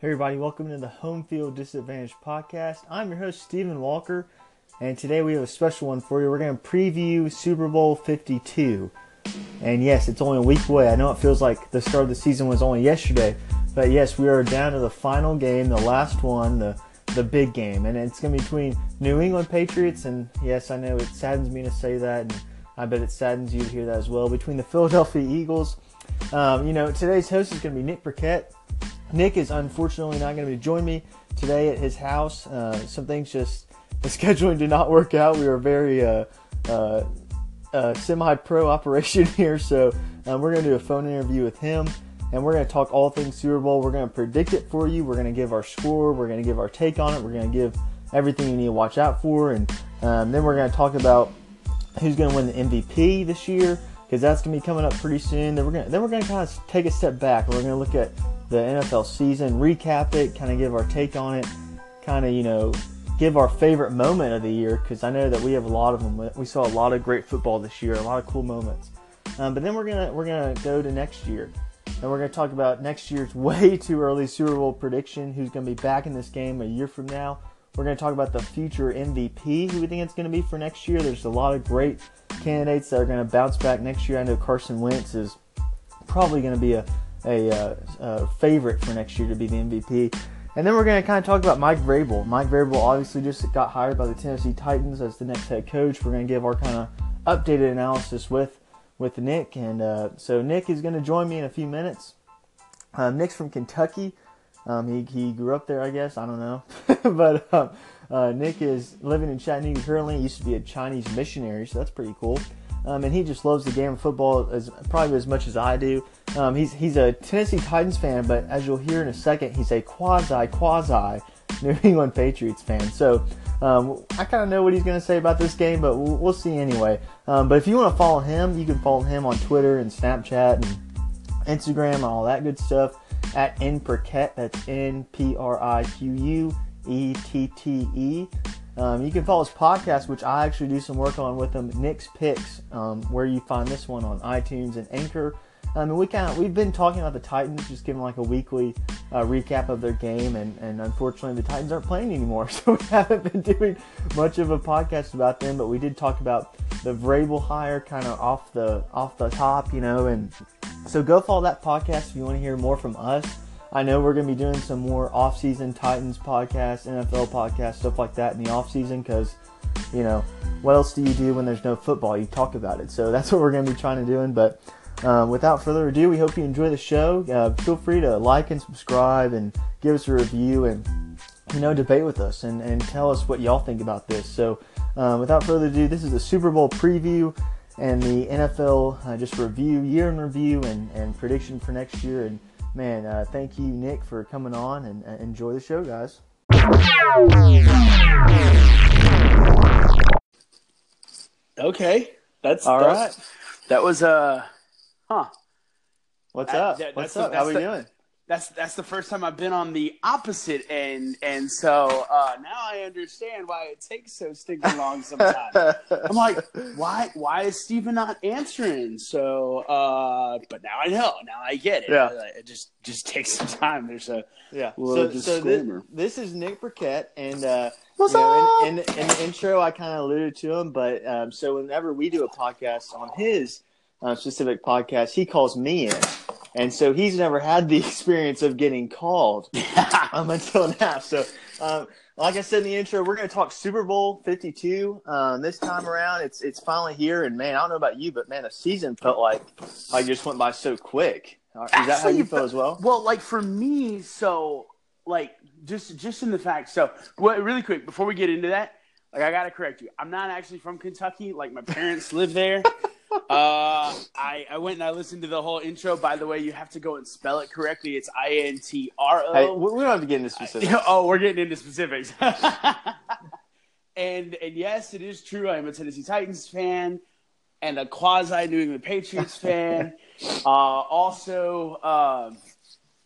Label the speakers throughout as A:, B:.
A: Hey everybody, welcome to the Home Field Disadvantage podcast. I'm your host Stephen Walker, and today we have a special one for you. We're going to preview Super Bowl 52. And yes, it's only a week away. I know it feels like the start of the season was only yesterday, but yes, we are down to the final game, the last one, the the big game, and it's going to be between New England Patriots and yes, I know it saddens me to say that, and I bet it saddens you to hear that as well. Between the Philadelphia Eagles, um, you know, today's host is going to be Nick Priquette. Nick is unfortunately not going to be join me today at his house. Uh, some things just the scheduling did not work out. We were very uh, uh, uh semi-pro operation here, so um, we're going to do a phone interview with him, and we're going to talk all things Super Bowl. We're going to predict it for you. We're going to give our score. We're going to give our take on it. We're going to give everything you need to watch out for, and um, then we're going to talk about who's going to win the MVP this year because that's going to be coming up pretty soon. Then we're going then we're going to kind of take a step back. We're going to look at the NFL season, recap it, kind of give our take on it, kind of, you know, give our favorite moment of the year because I know that we have a lot of them. We saw a lot of great football this year, a lot of cool moments. Um, but then we're gonna we're gonna go to next year, and we're gonna talk about next year's way too early Super Bowl prediction. Who's gonna be back in this game a year from now? We're gonna talk about the future MVP. Who we think it's gonna be for next year? There's a lot of great candidates that are gonna bounce back next year. I know Carson Wentz is probably gonna be a a, uh, favorite for next year to be the MVP. And then we're going to kind of talk about Mike Vrabel. Mike Vrabel obviously just got hired by the Tennessee Titans as the next head coach. We're going to give our kind of updated analysis with with Nick, and uh, so Nick is going to join me in a few minutes. Uh, Nick's from Kentucky. Um, he he grew up there, I guess. I don't know, but um, uh, Nick is living in Chattanooga currently. He used to be a Chinese missionary, so that's pretty cool. Um, and he just loves the game of football as probably as much as I do. Um, he's he's a Tennessee Titans fan, but as you'll hear in a second, he's a quasi quasi New England Patriots fan. So um, I kind of know what he's going to say about this game, but we'll, we'll see anyway. Um, but if you want to follow him, you can follow him on Twitter and Snapchat and Instagram and all that good stuff at npriquette. That's N P R I Q U E T T E. Um, you can follow his podcast, which I actually do some work on with him, Nick's Picks, um, where you find this one on iTunes and Anchor. Um, and we kind of we've been talking about the Titans, just giving like a weekly uh, recap of their game, and, and unfortunately the Titans aren't playing anymore, so we haven't been doing much of a podcast about them. But we did talk about the Vrabel hire, kind of off the off the top, you know. And so go follow that podcast if you want to hear more from us. I know we're going to be doing some more off-season Titans podcast, NFL podcast, stuff like that in the off-season because, you know, what else do you do when there's no football? You talk about it. So that's what we're going to be trying to do. But um, without further ado, we hope you enjoy the show. Uh, feel free to like and subscribe and give us a review and, you know, debate with us and, and tell us what y'all think about this. So um, without further ado, this is the Super Bowl preview and the NFL uh, just review, year in review, and, and prediction for next year. And man, uh, thank you, Nick, for coming on and uh, enjoy the show, guys.
B: Okay, that's
A: all
B: that's,
A: right.
B: That was uh, huh?
A: What's up?
B: That,
A: What's
B: the,
A: up? How we
B: the,
A: doing?
B: That's that's the first time I've been on the opposite end, and so uh, now I understand why it takes so stinking long sometimes. I'm like, why why is Steven not answering? So, uh, but now I know. Now I get it.
A: Yeah.
B: It just just takes some time. There's a
A: Yeah.
B: little
A: So, so this, this is Nick Priquette, and uh,
B: What's
A: you know,
B: up?
A: in, in, in the intro, I kind of alluded to him, but um, so whenever we do a podcast on his uh, specific podcast, he calls me in, and so he's never had the experience of getting called um, until now. So, um, like I said in the intro, we're going to talk Super Bowl Fifty Two um, this time around. It's it's finally here, and man, I don't know about you, but man, the season felt like like just went by so quick. Uh, Is that how you feel as well?
B: Well, like for me, so like just just in the fact. So well, really quick before we get into that, like I gotta correct you. I'm not actually from Kentucky. Like my parents live there. Uh, I I went and I listened to the whole intro. By the way, you have to go and spell it correctly. It's I N T R O.
A: Hey, we don't have to get into specifics.
B: Oh, we're getting into specifics. and and yes, it is true. I am a Tennessee Titans fan and a quasi New England Patriots fan. uh, also, um,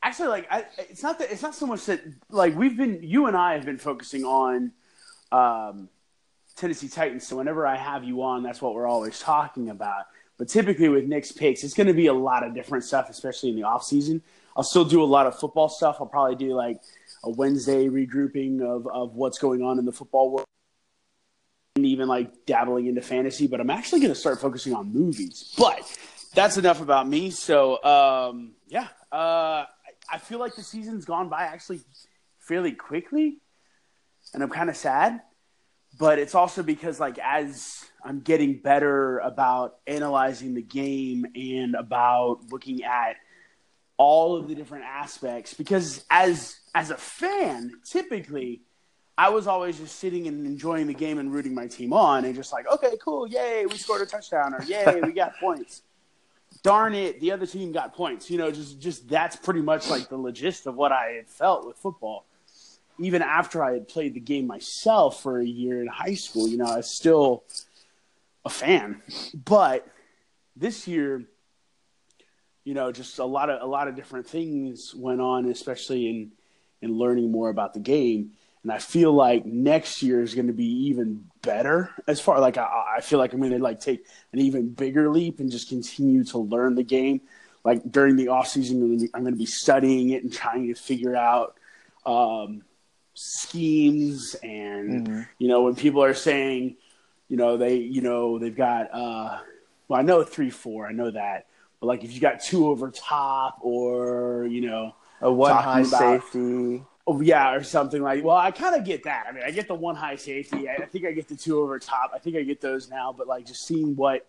B: actually, like I, it's not that it's not so much that like we've been you and I have been focusing on um, Tennessee Titans. So whenever I have you on, that's what we're always talking about. But typically with Nick's picks, it's going to be a lot of different stuff, especially in the off season. I'll still do a lot of football stuff. I'll probably do like a Wednesday regrouping of, of what's going on in the football world and even like dabbling into fantasy, but I'm actually going to start focusing on movies. But that's enough about me. So, um, yeah, uh, I feel like the season's gone by actually fairly quickly, and I'm kind of sad. But it's also because, like, as I'm getting better about analyzing the game and about looking at all of the different aspects, because as as a fan, typically I was always just sitting and enjoying the game and rooting my team on, and just like, okay, cool, yay, we scored a touchdown, or yay, we got points. Darn it, the other team got points. You know, just just that's pretty much like the logist of what I had felt with football. Even after I had played the game myself for a year in high school, you know, I was still a fan. But this year, you know, just a lot of a lot of different things went on, especially in in learning more about the game and I feel like next year is going to be even better. As far like I, I feel like I'm going to like take an even bigger leap and just continue to learn the game. Like during the off season, I'm going to be studying it and trying to figure out um, schemes. And mm-hmm. you know, when people are saying, you know, they you know they've got uh, well, I know three four, I know that, but like if you got two over top or you know
A: a one high about, safety
B: Oh, yeah, or something like. Well, I kind of get that. I mean, I get the one high safety. I, I think I get the two over top. I think I get those now. But like, just seeing what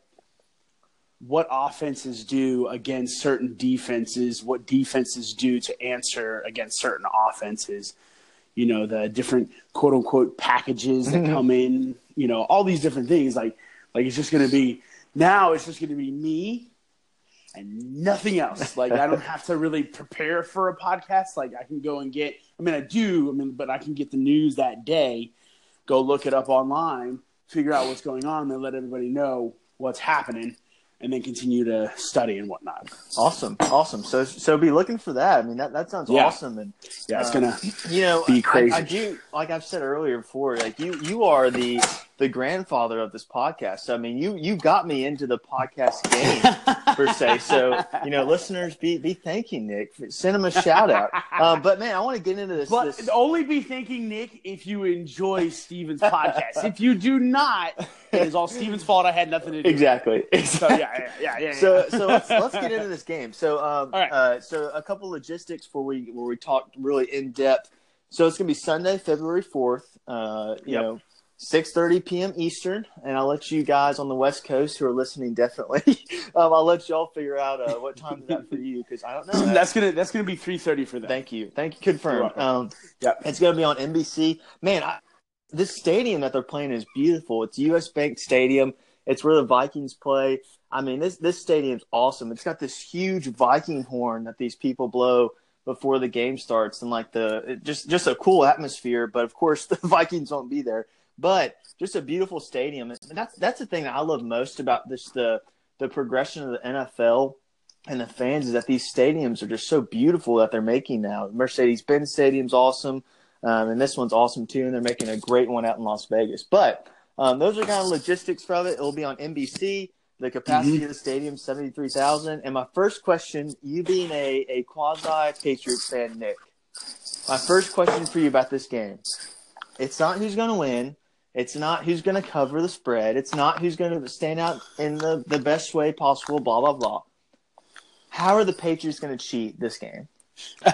B: what offenses do against certain defenses, what defenses do to answer against certain offenses. You know, the different quote unquote packages that mm-hmm. come in. You know, all these different things. Like, like it's just going to be now. It's just going to be me and nothing else. Like I don't have to really prepare for a podcast. Like I can go and get. I mean, I do. I mean, but I can get the news that day, go look it up online, figure out what's going on, and let everybody know what's happening, and then continue to study and whatnot.
A: Awesome, awesome. So, so be looking for that. I mean, that that sounds yeah. awesome, and
B: yeah, it's uh, gonna
A: you know
B: be crazy.
A: I, I do like I've said earlier before. Like you, you are the the grandfather of this podcast. So, I mean, you you got me into the podcast game per se. So, you know, listeners, be be thanking Nick. Send him a shout out. Um, but man, I want to get into this.
B: But
A: this...
B: only be thanking Nick if you enjoy Steven's podcast. if you do not, it is all Steven's fault. I had nothing to do.
A: Exactly.
B: exactly. So yeah, yeah, yeah, yeah.
A: So so let's, let's get into this game. So um, right. Uh, so a couple logistics before we where we talked really in depth. So it's gonna be Sunday, February fourth. Uh, you yep. know 6:30 p.m. Eastern, and I'll let you guys on the West Coast who are listening definitely. um, I'll let y'all figure out uh, what time is that for you because I don't know.
B: That's gonna that's gonna be 3:30 for them.
A: Thank you, thank you. Confirm. Um, yeah, it's gonna be on NBC. Man, I, this stadium that they're playing is beautiful. It's US Bank Stadium. It's where the Vikings play. I mean, this this stadium's awesome. It's got this huge Viking horn that these people blow before the game starts, and like the just just a cool atmosphere. But of course, the Vikings won't be there but just a beautiful stadium. And that's that's the thing that I love most about this the the progression of the NFL and the fans is that these stadiums are just so beautiful that they're making now. Mercedes Benz Stadium's awesome, um, and this one's awesome too. And they're making a great one out in Las Vegas. But um, those are kind of logistics from it. It'll be on NBC. The capacity mm-hmm. of the stadium seventy three thousand. And my first question, you being a a quasi Patriots fan, Nick, my first question for you about this game. It's not who's going to win. It's not who's going to cover the spread. It's not who's going to stand out in the, the best way possible, blah, blah, blah. How are the Patriots going to cheat this game?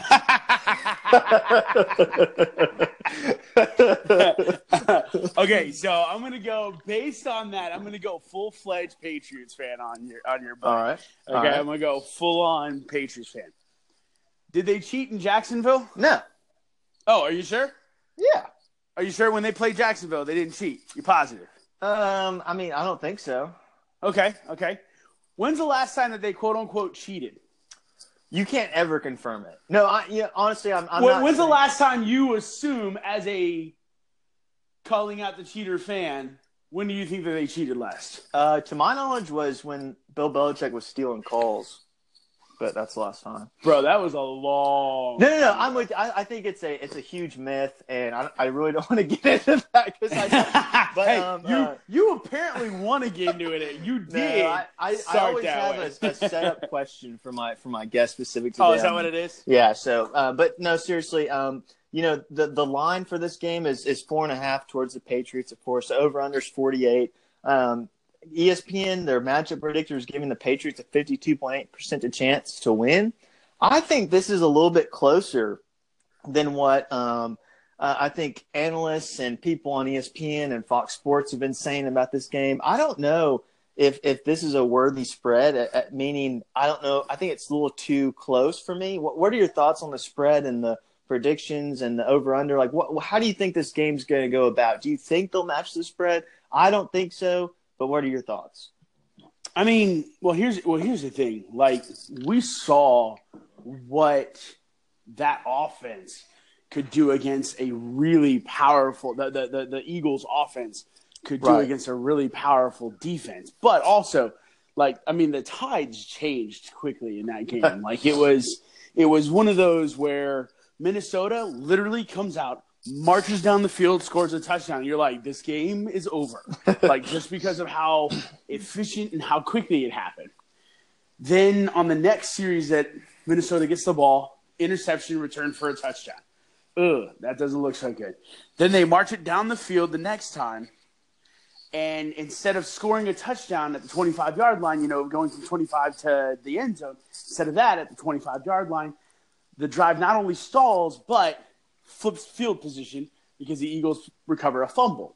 B: okay, so I'm gonna go based on that. I'm gonna go full fledged Patriots fan on your on your.
A: All right.
B: Okay, All right. I'm gonna go full on Patriots fan. Did they cheat in Jacksonville?
A: No.
B: Oh, are you sure?
A: Yeah.
B: Are you sure when they played Jacksonville they didn't cheat? You positive?
A: Um, I mean, I don't think so.
B: Okay, okay. When's the last time that they quote unquote cheated?
A: You can't ever confirm it. No, I yeah, honestly, I'm. I'm
B: when, when's saying... the last time you assume as a calling out the cheater fan? When do you think that they cheated last?
A: Uh, to my knowledge, was when Bill Belichick was stealing calls. But that's the last time.
B: Bro, that was a long.
A: No, no, no. I'm with. I, I think it's a it's a huge myth, and I, I really don't want to get into that because I. But
B: hey,
A: um,
B: you
A: uh,
B: you apparently want to get into it. You
A: no,
B: did.
A: I, I, I
B: start
A: always have a, a setup question for my for my guest specific to
B: oh,
A: them.
B: is that what it is?
A: Yeah. So, uh, but no, seriously. Um, you know, the the line for this game is is four and a half towards the Patriots, of course. Over under is forty eight. Um, ESPN, their matchup predictor is giving the Patriots a fifty two point eight percent chance to win. I think this is a little bit closer than what um, uh, I think analysts and people on ESPN and Fox Sports have been saying about this game. I don't know if if this is a worthy spread. uh, uh, meaning, I don't know. I think it's a little too close for me. What, what are your thoughts on the spread and the predictions and the over under? Like, what? How do you think this game's going to go about? Do you think they'll match the spread? I don't think so. But what are your thoughts?
B: I mean, well, here's well, here's the thing. Like we saw what that offense could do against a really powerful the the the, the Eagles offense could do
A: Right.
B: against a really powerful defense. But also, like I mean, the tides changed quickly in that game. like it was it was one of those where Minnesota literally comes out, marches down the field, scores a touchdown. You're like, this game is over. like just because of how efficient and how quickly it happened. Then on the next series that Minnesota gets the ball, interception, return for a touchdown. Ugh, that doesn't look so good. Then they march it down the field the next time, and instead of scoring a touchdown at the 25 yard line, you know, going from 25 to the end zone, instead of that at the 25 yard line, the drive not only stalls but flips field position because the Eagles recover a fumble.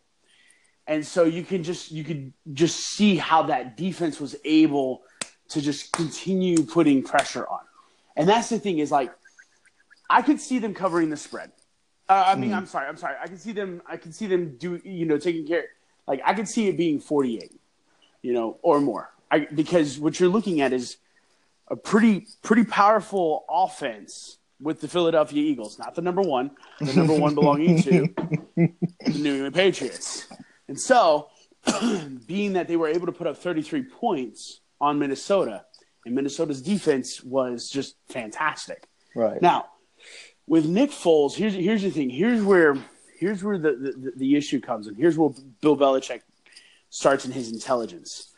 B: And so you can just you could just see how that defense was able to just continue putting pressure on. And that's the thing is like I could see them covering the spread. Uh, I mean, I'm sorry, I'm sorry. I can see them. I can see them do. You know, taking care. Like I could see it being 48, you know, or more. I, because what you're looking at is a pretty pretty powerful offense with the Philadelphia Eagles, not the number one, the number one belonging to the New England Patriots. And so, being that they were able to put up 33 points on Minnesota, and Minnesota's defense was just fantastic.
A: Right.
B: Now, with Nick Foles, here's here's the thing. Here's where here's where the, the, the issue comes and Here's where Bill Belichick starts in his intelligence.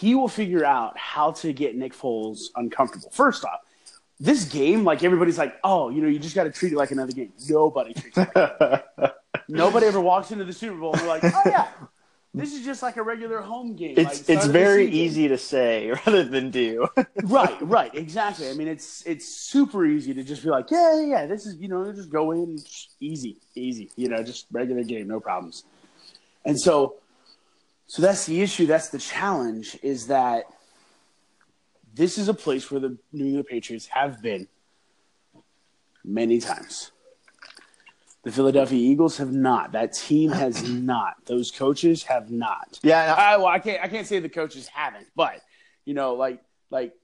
B: He will figure out how to get Nick Foles uncomfortable. First off, this game, like everybody's like, oh, you know, you just got to treat it like another game. Nobody treats it. Like Nobody ever walks into the Super Bowl and they're like, oh yeah, this is just like a regular home game.
A: it's
B: start
A: it's very easy to say rather than do.
B: right, right, exactly. I mean, it's it's super easy to just be like, yeah, yeah, yeah, this is you know, just go in, easy, easy, you know, just regular game, no problems. And so, so that's the issue. That's the challenge. Is that this is a place where the New England Patriots have been many times. The Philadelphia Eagles have not. That team has not. Those coaches have not.
A: Yeah,
B: I, well, I can't. I can't say the coaches haven't, but you know, like like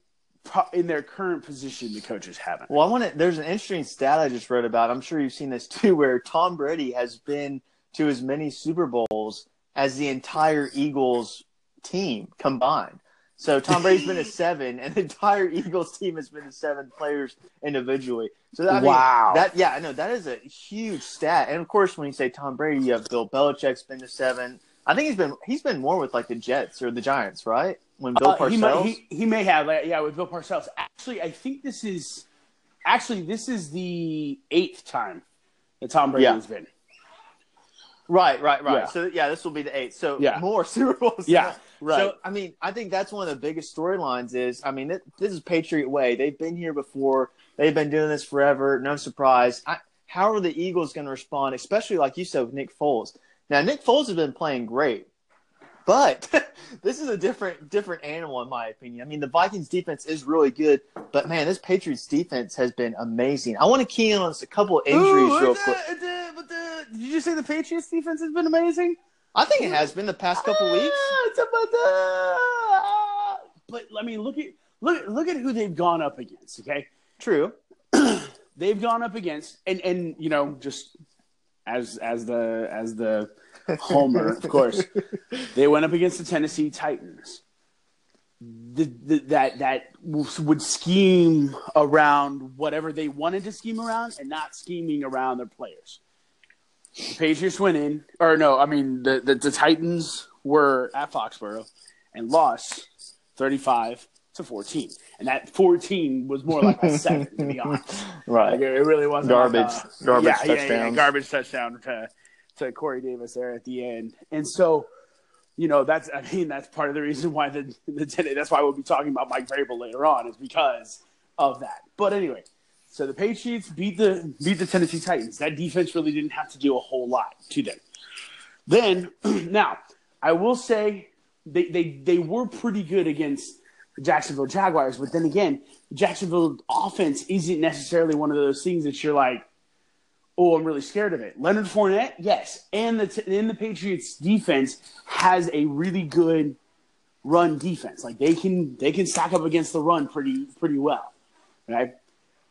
B: in their current position, the coaches haven't.
A: Well, I want to. There's an interesting stat I just read about. I'm sure you've seen this too, where Tom Brady has been to as many Super Bowls as the entire Eagles team combined. So Tom Brady's been a seven, and the entire Eagles team has been to seven players individually. So that, I mean,
B: Wow.
A: that yeah, I know that is a huge stat. And of course, when you say Tom Brady, you have Bill Belichick's been to seven. I think he's been he's been more with like the Jets or the Giants, right? When Bill
B: Uh,
A: Parcells.
B: he, might, he, he may have, like, yeah, with Bill Parcells. Actually, I think this is actually this is the eighth time that Tom Brady
A: Yeah.
B: has been.
A: Right, right, right.
B: Yeah.
A: So yeah, this will be the eighth. So
B: Yeah.
A: more Super Bowls.
B: Yeah, right.
A: So I mean, I think that's one of the biggest storylines. Is I mean, this, this is Patriot way. They've been here before. They've been doing this forever. No surprise. I, how are the Eagles going to respond? Especially like you said with Nick Foles. Now Nick Foles has been playing great, but this is a different different animal in my opinion. I mean, the Vikings defense is really good, but man, this Patriots defense has been amazing. I want to key in on just a couple of injuries real quick.
B: Did you say the Patriots defense has been amazing?
A: I think it has been the past couple weeks.
B: Ah, it's about the- But I mean, look at look look at who they've gone up against. Okay,
A: True.
B: they've gone up against, and and you know, just as as the as the homer, of course, they went up against the Tennessee Titans. the, the, that that would scheme around whatever they wanted to scheme around and not scheming around their players. The Patriots went in, or no, I mean the, the, the Titans were at Foxborough and lost thirty five to fourteen, and that fourteen was more like a seven to be honest.
A: Right.
B: Like, it really wasn't
A: Garbage-
B: like a-
A: garbage
B: yeah, yeah, yeah,
A: touchdowns.
B: garbage touchdown to to Corey Davis there at the end, and so you know that's I mean that's part of the reason why the the that's why we'll be talking about Mike Vrabel later on is because of that. But anyway, so the Patriots beat the beat the Tennessee Titans. That defense really didn't have to do a whole lot to them. Then now I will say they they they were pretty good against the Jacksonville Jaguars, but then again, Jacksonville offense isn't necessarily one of those things that you're like, oh, I'm really scared of it. Leonard Fournette, yes, and the and the Patriots defense has a really good run defense. Like they can they can stack up against the run pretty pretty well. Right.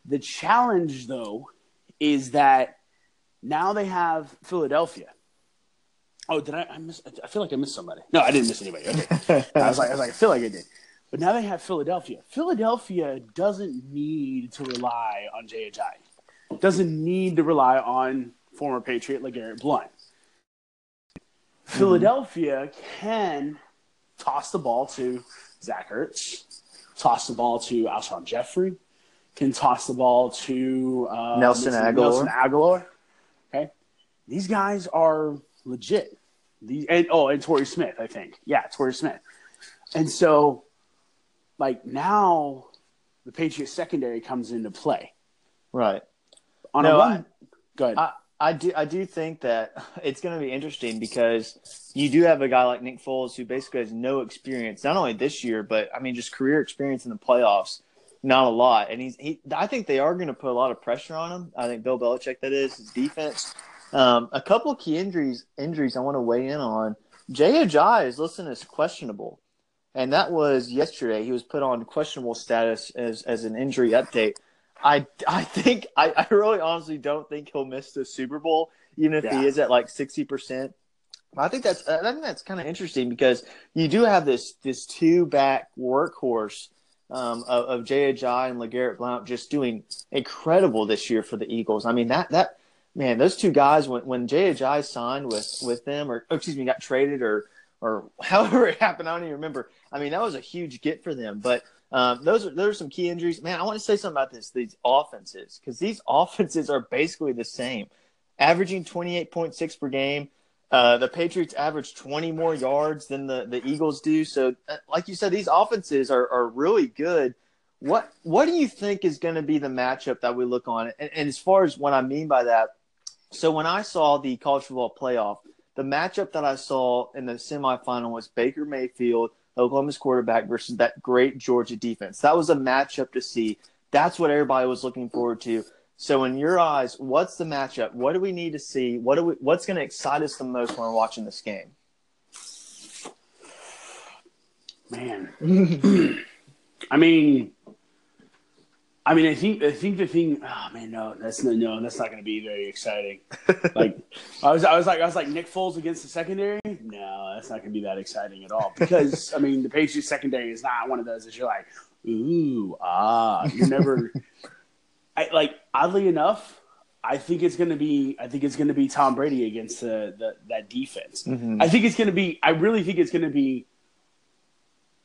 B: The challenge though is that now they have Philadelphia. Oh, did I? I miss? I feel like I missed somebody. No, I didn't miss anybody. Okay, I was like, I was like, I feel like I did. But now they have Philadelphia. Philadelphia doesn't need to rely on Jay Ajayi. Doesn't need to rely on former Patriot LeGarrette Blount. Philadelphia can toss the ball to Zach Ertz, toss the ball to Alshon Jeffery, can toss the ball to uh,
A: Nelson Agholor.
B: Nelson Agholor. Okay, these guys are legit. These and oh, and Torrey Smith, I think. Yeah, Torrey Smith. And so, like now, the Patriots secondary comes into play
A: Right.
B: on
A: No,
B: a run. Go ahead.
A: I, I do I do think that it's going to be interesting because you do have a guy like Nick Foles who basically has no experience, not only this year, but I mean just career experience in the playoffs, not a lot. And he's he I think they are going to put a lot of pressure on him. I think Bill Belichick that is his defense. Um, a couple key injuries injuries I want to weigh in on. Jay Ajayi is listed as questionable, and that was yesterday. He was put on questionable status as as an injury update. I, I think I, I really honestly don't think he'll miss the Super Bowl, even if
B: Yeah.
A: he is at like sixty percent. I think that's I think that's kind of interesting because you do have this this two back workhorse um, of, of and Legarrette Blount just doing incredible this year for the Eagles. I mean that that man, those two guys when when Ajayi signed with with them or, or excuse me got traded or or however it happened, I don't even remember. I mean that was a huge get for them, but. Um, those are those are some key injuries. Man, I want to say something about this. These offenses, because these offenses are basically the same, averaging twenty eight point six per game. Uh, the Patriots average twenty more yards than the, the Eagles do. So, uh, like you said, these offenses are, are really good. What what do you think is going to be the matchup that we look on? And, and as far as what I mean by that, so when I saw the college football playoff, the matchup that I saw in the semifinal was Baker Mayfield, Oklahoma's quarterback, versus that great Georgia defense. That was a matchup to see. That's what everybody was looking forward to. So, in your eyes, what's the matchup? What do we need to see? What do we? What's going to excite us the most when we're watching this game?
B: Man, I mean, I mean, I think I think the thing. Oh man, no, that's no, no, that's not going to be very exciting. like, I was, I was like, I was like, Nick Foles against the secondary. No, that's not going to be that exciting at all. Because I mean, the Patriots secondary is not one of those that you're like, ooh, ah, you're never. I like oddly enough. I think it's going to be. I think it's going to be Tom Brady against the, the that defense.
A: Mhm.
B: I think it's going to be. I really think it's going to be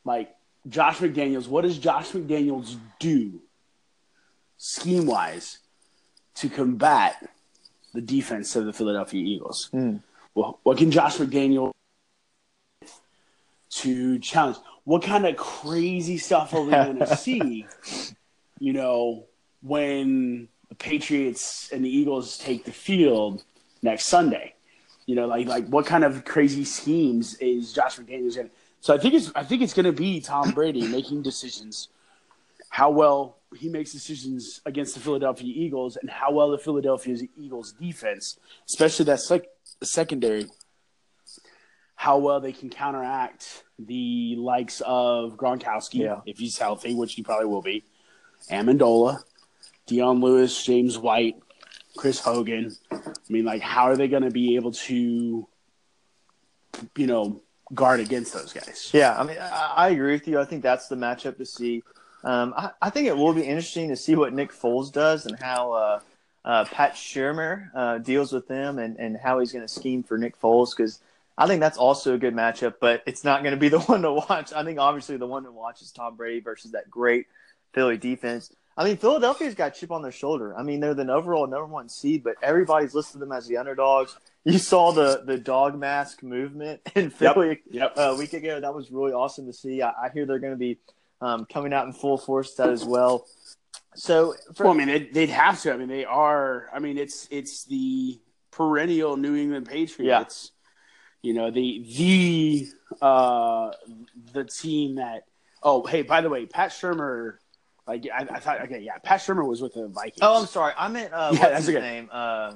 B: like Josh McDaniels. What does Josh McDaniels do scheme wise to combat the defense of the Philadelphia Eagles?
A: Mm.
B: Well, what can Josh McDaniel to challenge? What kind of crazy stuff are we going to see? You know, when the Patriots and the Eagles take the field next Sunday. You know, like like what kind of crazy schemes is Josh McDaniels going? So I think it's I think it's going to be Tom Brady making decisions. How well he makes decisions against the Philadelphia Eagles, and how well the Philadelphia Eagles defense, especially that sec- secondary, how well they can counteract the likes of Gronkowski
A: Yeah.
B: if he's healthy, which he probably will be, Amendola, Dion Lewis, James White, Chris Hogan. I mean, like, how are they going to be able to, you know, guard against those guys.
A: Yeah, I mean, I, I agree with you. I think that's the matchup to see. Um, I, I, think it will be interesting to see what Nick Foles does and how uh, uh, Pat Shurmur uh, deals with them and, and how he's going to scheme for Nick Foles because I think that's also a good matchup, but it's not going to be the one to watch. I think obviously the one to watch is Tom Brady versus that great Philly defense. I mean, Philadelphia's got chip on their shoulder. I mean, they're the overall number one seed, but everybody's listed them as the underdogs. You saw the the dog mask movement in Philly
B: yep, yep.
A: a week ago. That was really awesome to see. I, I hear they're going to be um, coming out in full force that as well. So,
B: for, well, I mean, they'd, they'd, have to. I mean, they are. I mean, it's it's the perennial New England Patriots. Yeah. You know, the the uh, the team that. Oh, hey, by the way, Pat Shurmur like I, I, thought, okay, yeah, Pat Shurmur was with the Vikings.
A: Oh, I'm sorry, I meant uh, yeah, what's his name? Uh,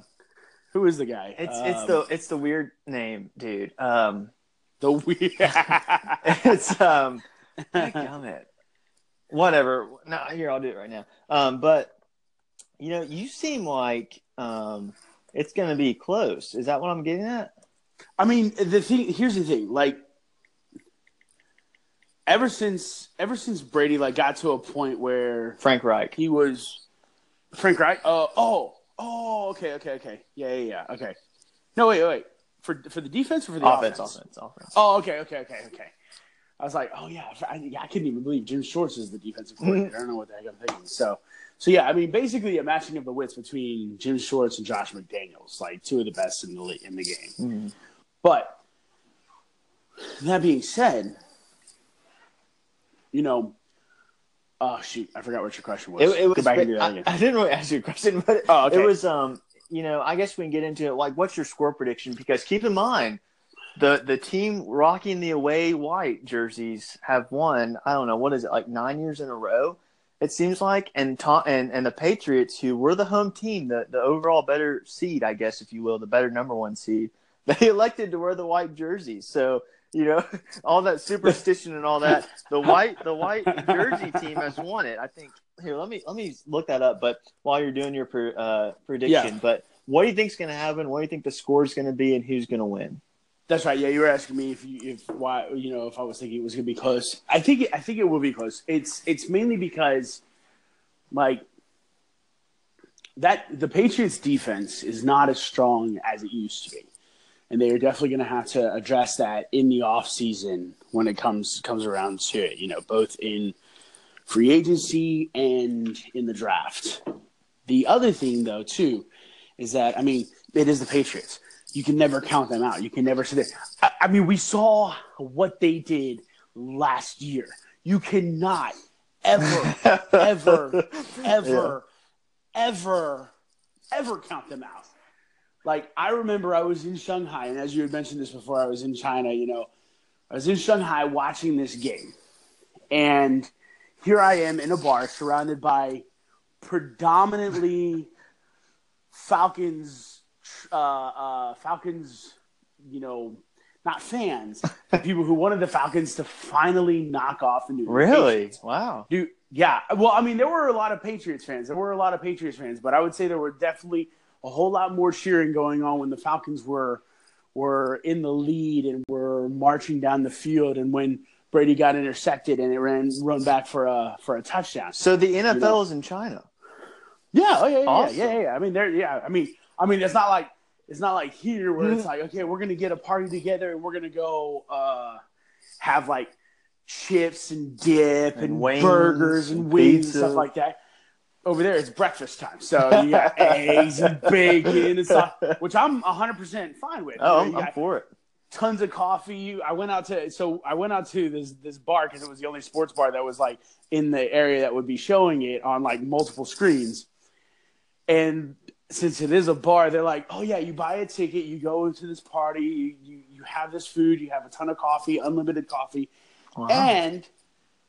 B: Who is the guy?
A: It's um, it's the it's the weird name, dude. Um,
B: the weird.
A: it's um, it. Whatever. No, here I'll do it right now. Um, but you know, you seem like um, it's going to be close. Is that what I'm getting at?
B: I mean, the thing. Here's the thing. Like, ever since ever since Brady like got to a point where
A: Frank Reich
B: he was Frank Reich. Uh, oh, oh, okay, okay, okay, yeah, yeah, yeah, okay. No, wait, wait. For for the defense or for the offense?
A: Offense, offense, offense.
B: Oh, okay, okay, okay, okay. I was like, oh yeah, I, I couldn't even believe Jim Schwartz is the defensive coordinator. I don't know what the heck I'm thinking. So, so yeah, I mean, basically a matching of the wits between Jim Schwartz and Josh McDaniels, like two of the best in the in the game.
A: Mm-hmm.
B: But that being said, you know, oh shoot, I forgot what your question was.
A: It, it was I, I, didn't really ask you a question, but oh, okay. it was um, you know, I guess we can get into it. Like, what's your score prediction? Because keep in mind, the the team rocking the away white jerseys have won. I don't know what is it like nine years in a row. It seems like, and Tom, and and the Patriots, who were the home team, the the overall better seed, I guess, if you will, the better number one seed, they elected to wear the white jerseys. So you know, all that superstition and all that. The white the white jersey team has won it. I think. Here, let me let me look that up. But while you're doing your uh, prediction, yeah. but what do you think's going to happen? What do you think the score is going to be, and who's going to win?
B: That's right. Yeah, you were asking me if you, if why you know if I was thinking it was going to be close. I think it, I think it will be close. It's it's mainly because like that the Patriots defense is not as strong as it used to be and they are definitely going to have to address that in the off season when it comes comes around to it. You know, both in free agency and in the draft. The other thing, though, too, is that I mean, it is the Patriots. You can never count them out. You can never say that. I, I mean, we saw what they did last year. You cannot ever, ever, ever, yeah. ever, ever count them out like I remember I was in Shanghai, and as you had mentioned this before, I was in China. You know, I was in Shanghai watching this game, and here I am in a bar surrounded by predominantly Falcons, uh, uh, Falcons, you know, not fans, people who wanted the Falcons to finally knock off the New
A: York Really? Patriots. Wow.
B: Dude, yeah. Well, I mean, there were a lot of Patriots fans. There were a lot of Patriots fans, but I would say there were definitely a whole lot more cheering going on when the Falcons were were in the lead and were marching down the field, and when Brady got intercepted and it ran run back for a for a touchdown.
A: So the NFL you know? is in China.
B: Yeah, oh yeah, yeah, awesome. yeah, yeah, yeah. I mean, there, yeah. I mean, I mean, it's not like it's not like here where it's like, okay, we're gonna get a party together and we're gonna go uh, have like chips and dip and, and wings, burgers and wings and stuff like that over there it's breakfast time. So you got eggs and bacon and stuff, which I'm 100% fine with.
A: Oh, I'm, I'm for it.
B: Tons of coffee. I went out to so I went out to this this bar because it was the only sports bar that was like in the area that would be showing it on like multiple screens. And since it is a bar, they're like, "Oh yeah, you buy a ticket, you go into this party, you you, you have this food, you have a ton of coffee, unlimited coffee, wow. and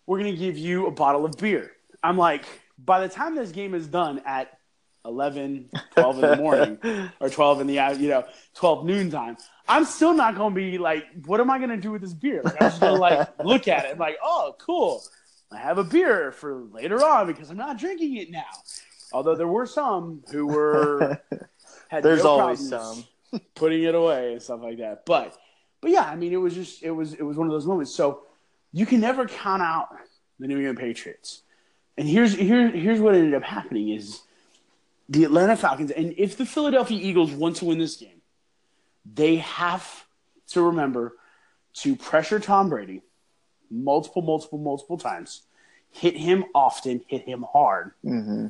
B: we're gonna give you a bottle of beer." I'm like, by the time this game is done at 11, 12 in the morning, or 12 in the, you know, 12 noon time, I'm still not going to be like, what am I going to do with this beer? Like, I'm just going to like look at it and like, oh, cool. I have a beer for later on because I'm not drinking it now. Although there were some who were,
A: had there's no always some
B: putting it away and stuff like that. But but yeah, I mean, it was just it was it was one of those moments. So you can never count out the New England Patriots. And here's here here's what ended up happening is the Atlanta Falcons, and if the Philadelphia Eagles want to win this game, they have to remember to pressure Tom Brady multiple, multiple, multiple times, hit him often, hit him hard,
A: Mm-hmm.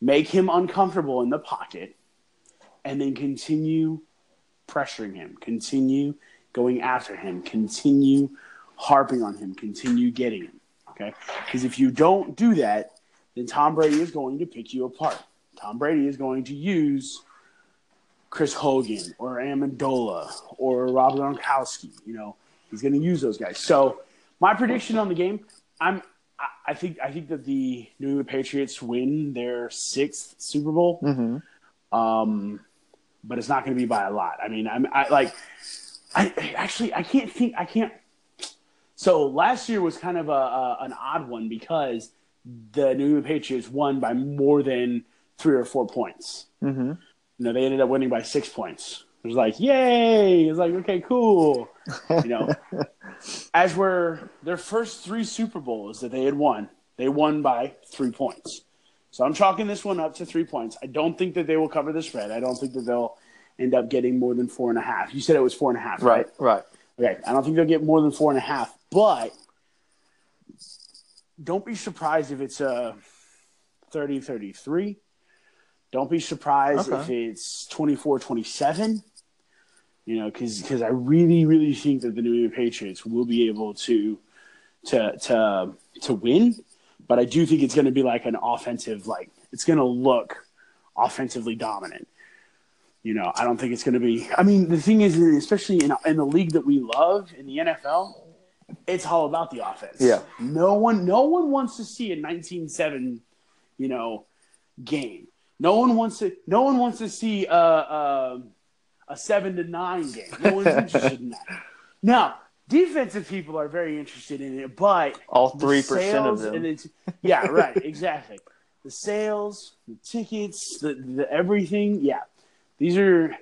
B: make him uncomfortable in the pocket, and then continue pressuring him, continue going after him, continue harping on him, continue getting him. Okay? Because if you don't do that, then Tom Brady is going to pick you apart. Tom Brady is going to use Chris Hogan or Amendola or Rob Gronkowski. You know, he's going to use those guys. So my prediction on the game, I'm. I- think I think that the New England Patriots win their sixth Super Bowl,
A: Mm-hmm.
B: um, but it's not going to be by a lot. I mean, I'm I like I actually I can't think I can't. So last year was kind of a, a an odd one because the New England Patriots won by more than three or four points.
A: Mm-hmm.
B: You know, they ended up winning by six points. It was like, yay! It's like, okay, cool. You know, as were their first three Super Bowls that they had won, they won by three points. So I'm chalking this one up to three points. I don't think that they will cover the spread. I don't think that they'll end up getting more than four and a half. You said it was four and a half, right?
A: Right. Right.
B: Okay, I don't think they'll get more than four and a half, but don't be surprised if it's a 30 33. Don't be surprised if it's 24 27. You know, because I really, really think that the New England Patriots will be able to to to to win, but I do think it's going to be like an offensive, like it's going to look offensively dominant. You know, I don't think it's going to be. I mean, the thing is, especially in in the league that we love in the NFL, it's all about the offense.
A: Yeah.
B: No one, no one wants to see a 19-7, you know, game. No one wants to. No one wants to see a a, a seven to nine game. No one's interested in that. Now, defensive people are very interested in it, but
A: All 3% of them.
B: yeah, right, exactly. The sales, the tickets, the, the everything. Yeah, these are.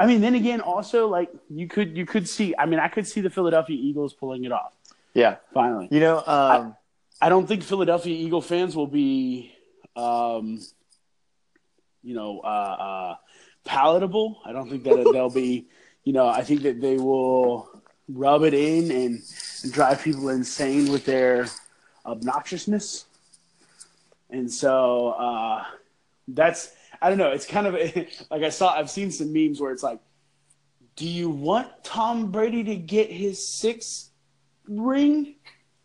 B: I mean, then again, also like you could you could see. I mean, I could see the Philadelphia Eagles pulling it off
A: Yeah.
B: finally.
A: You know, um,
B: I don't think Philadelphia Eagle fans will be, um, you know, uh, uh, palatable. I don't think that they'll be, you know, I think that they will rub it in and, and drive people insane with their obnoxiousness. And so uh, that's, I don't know, it's kind of like I saw, I've seen some memes where it's like, do you want Tom Brady to get his sixth ring?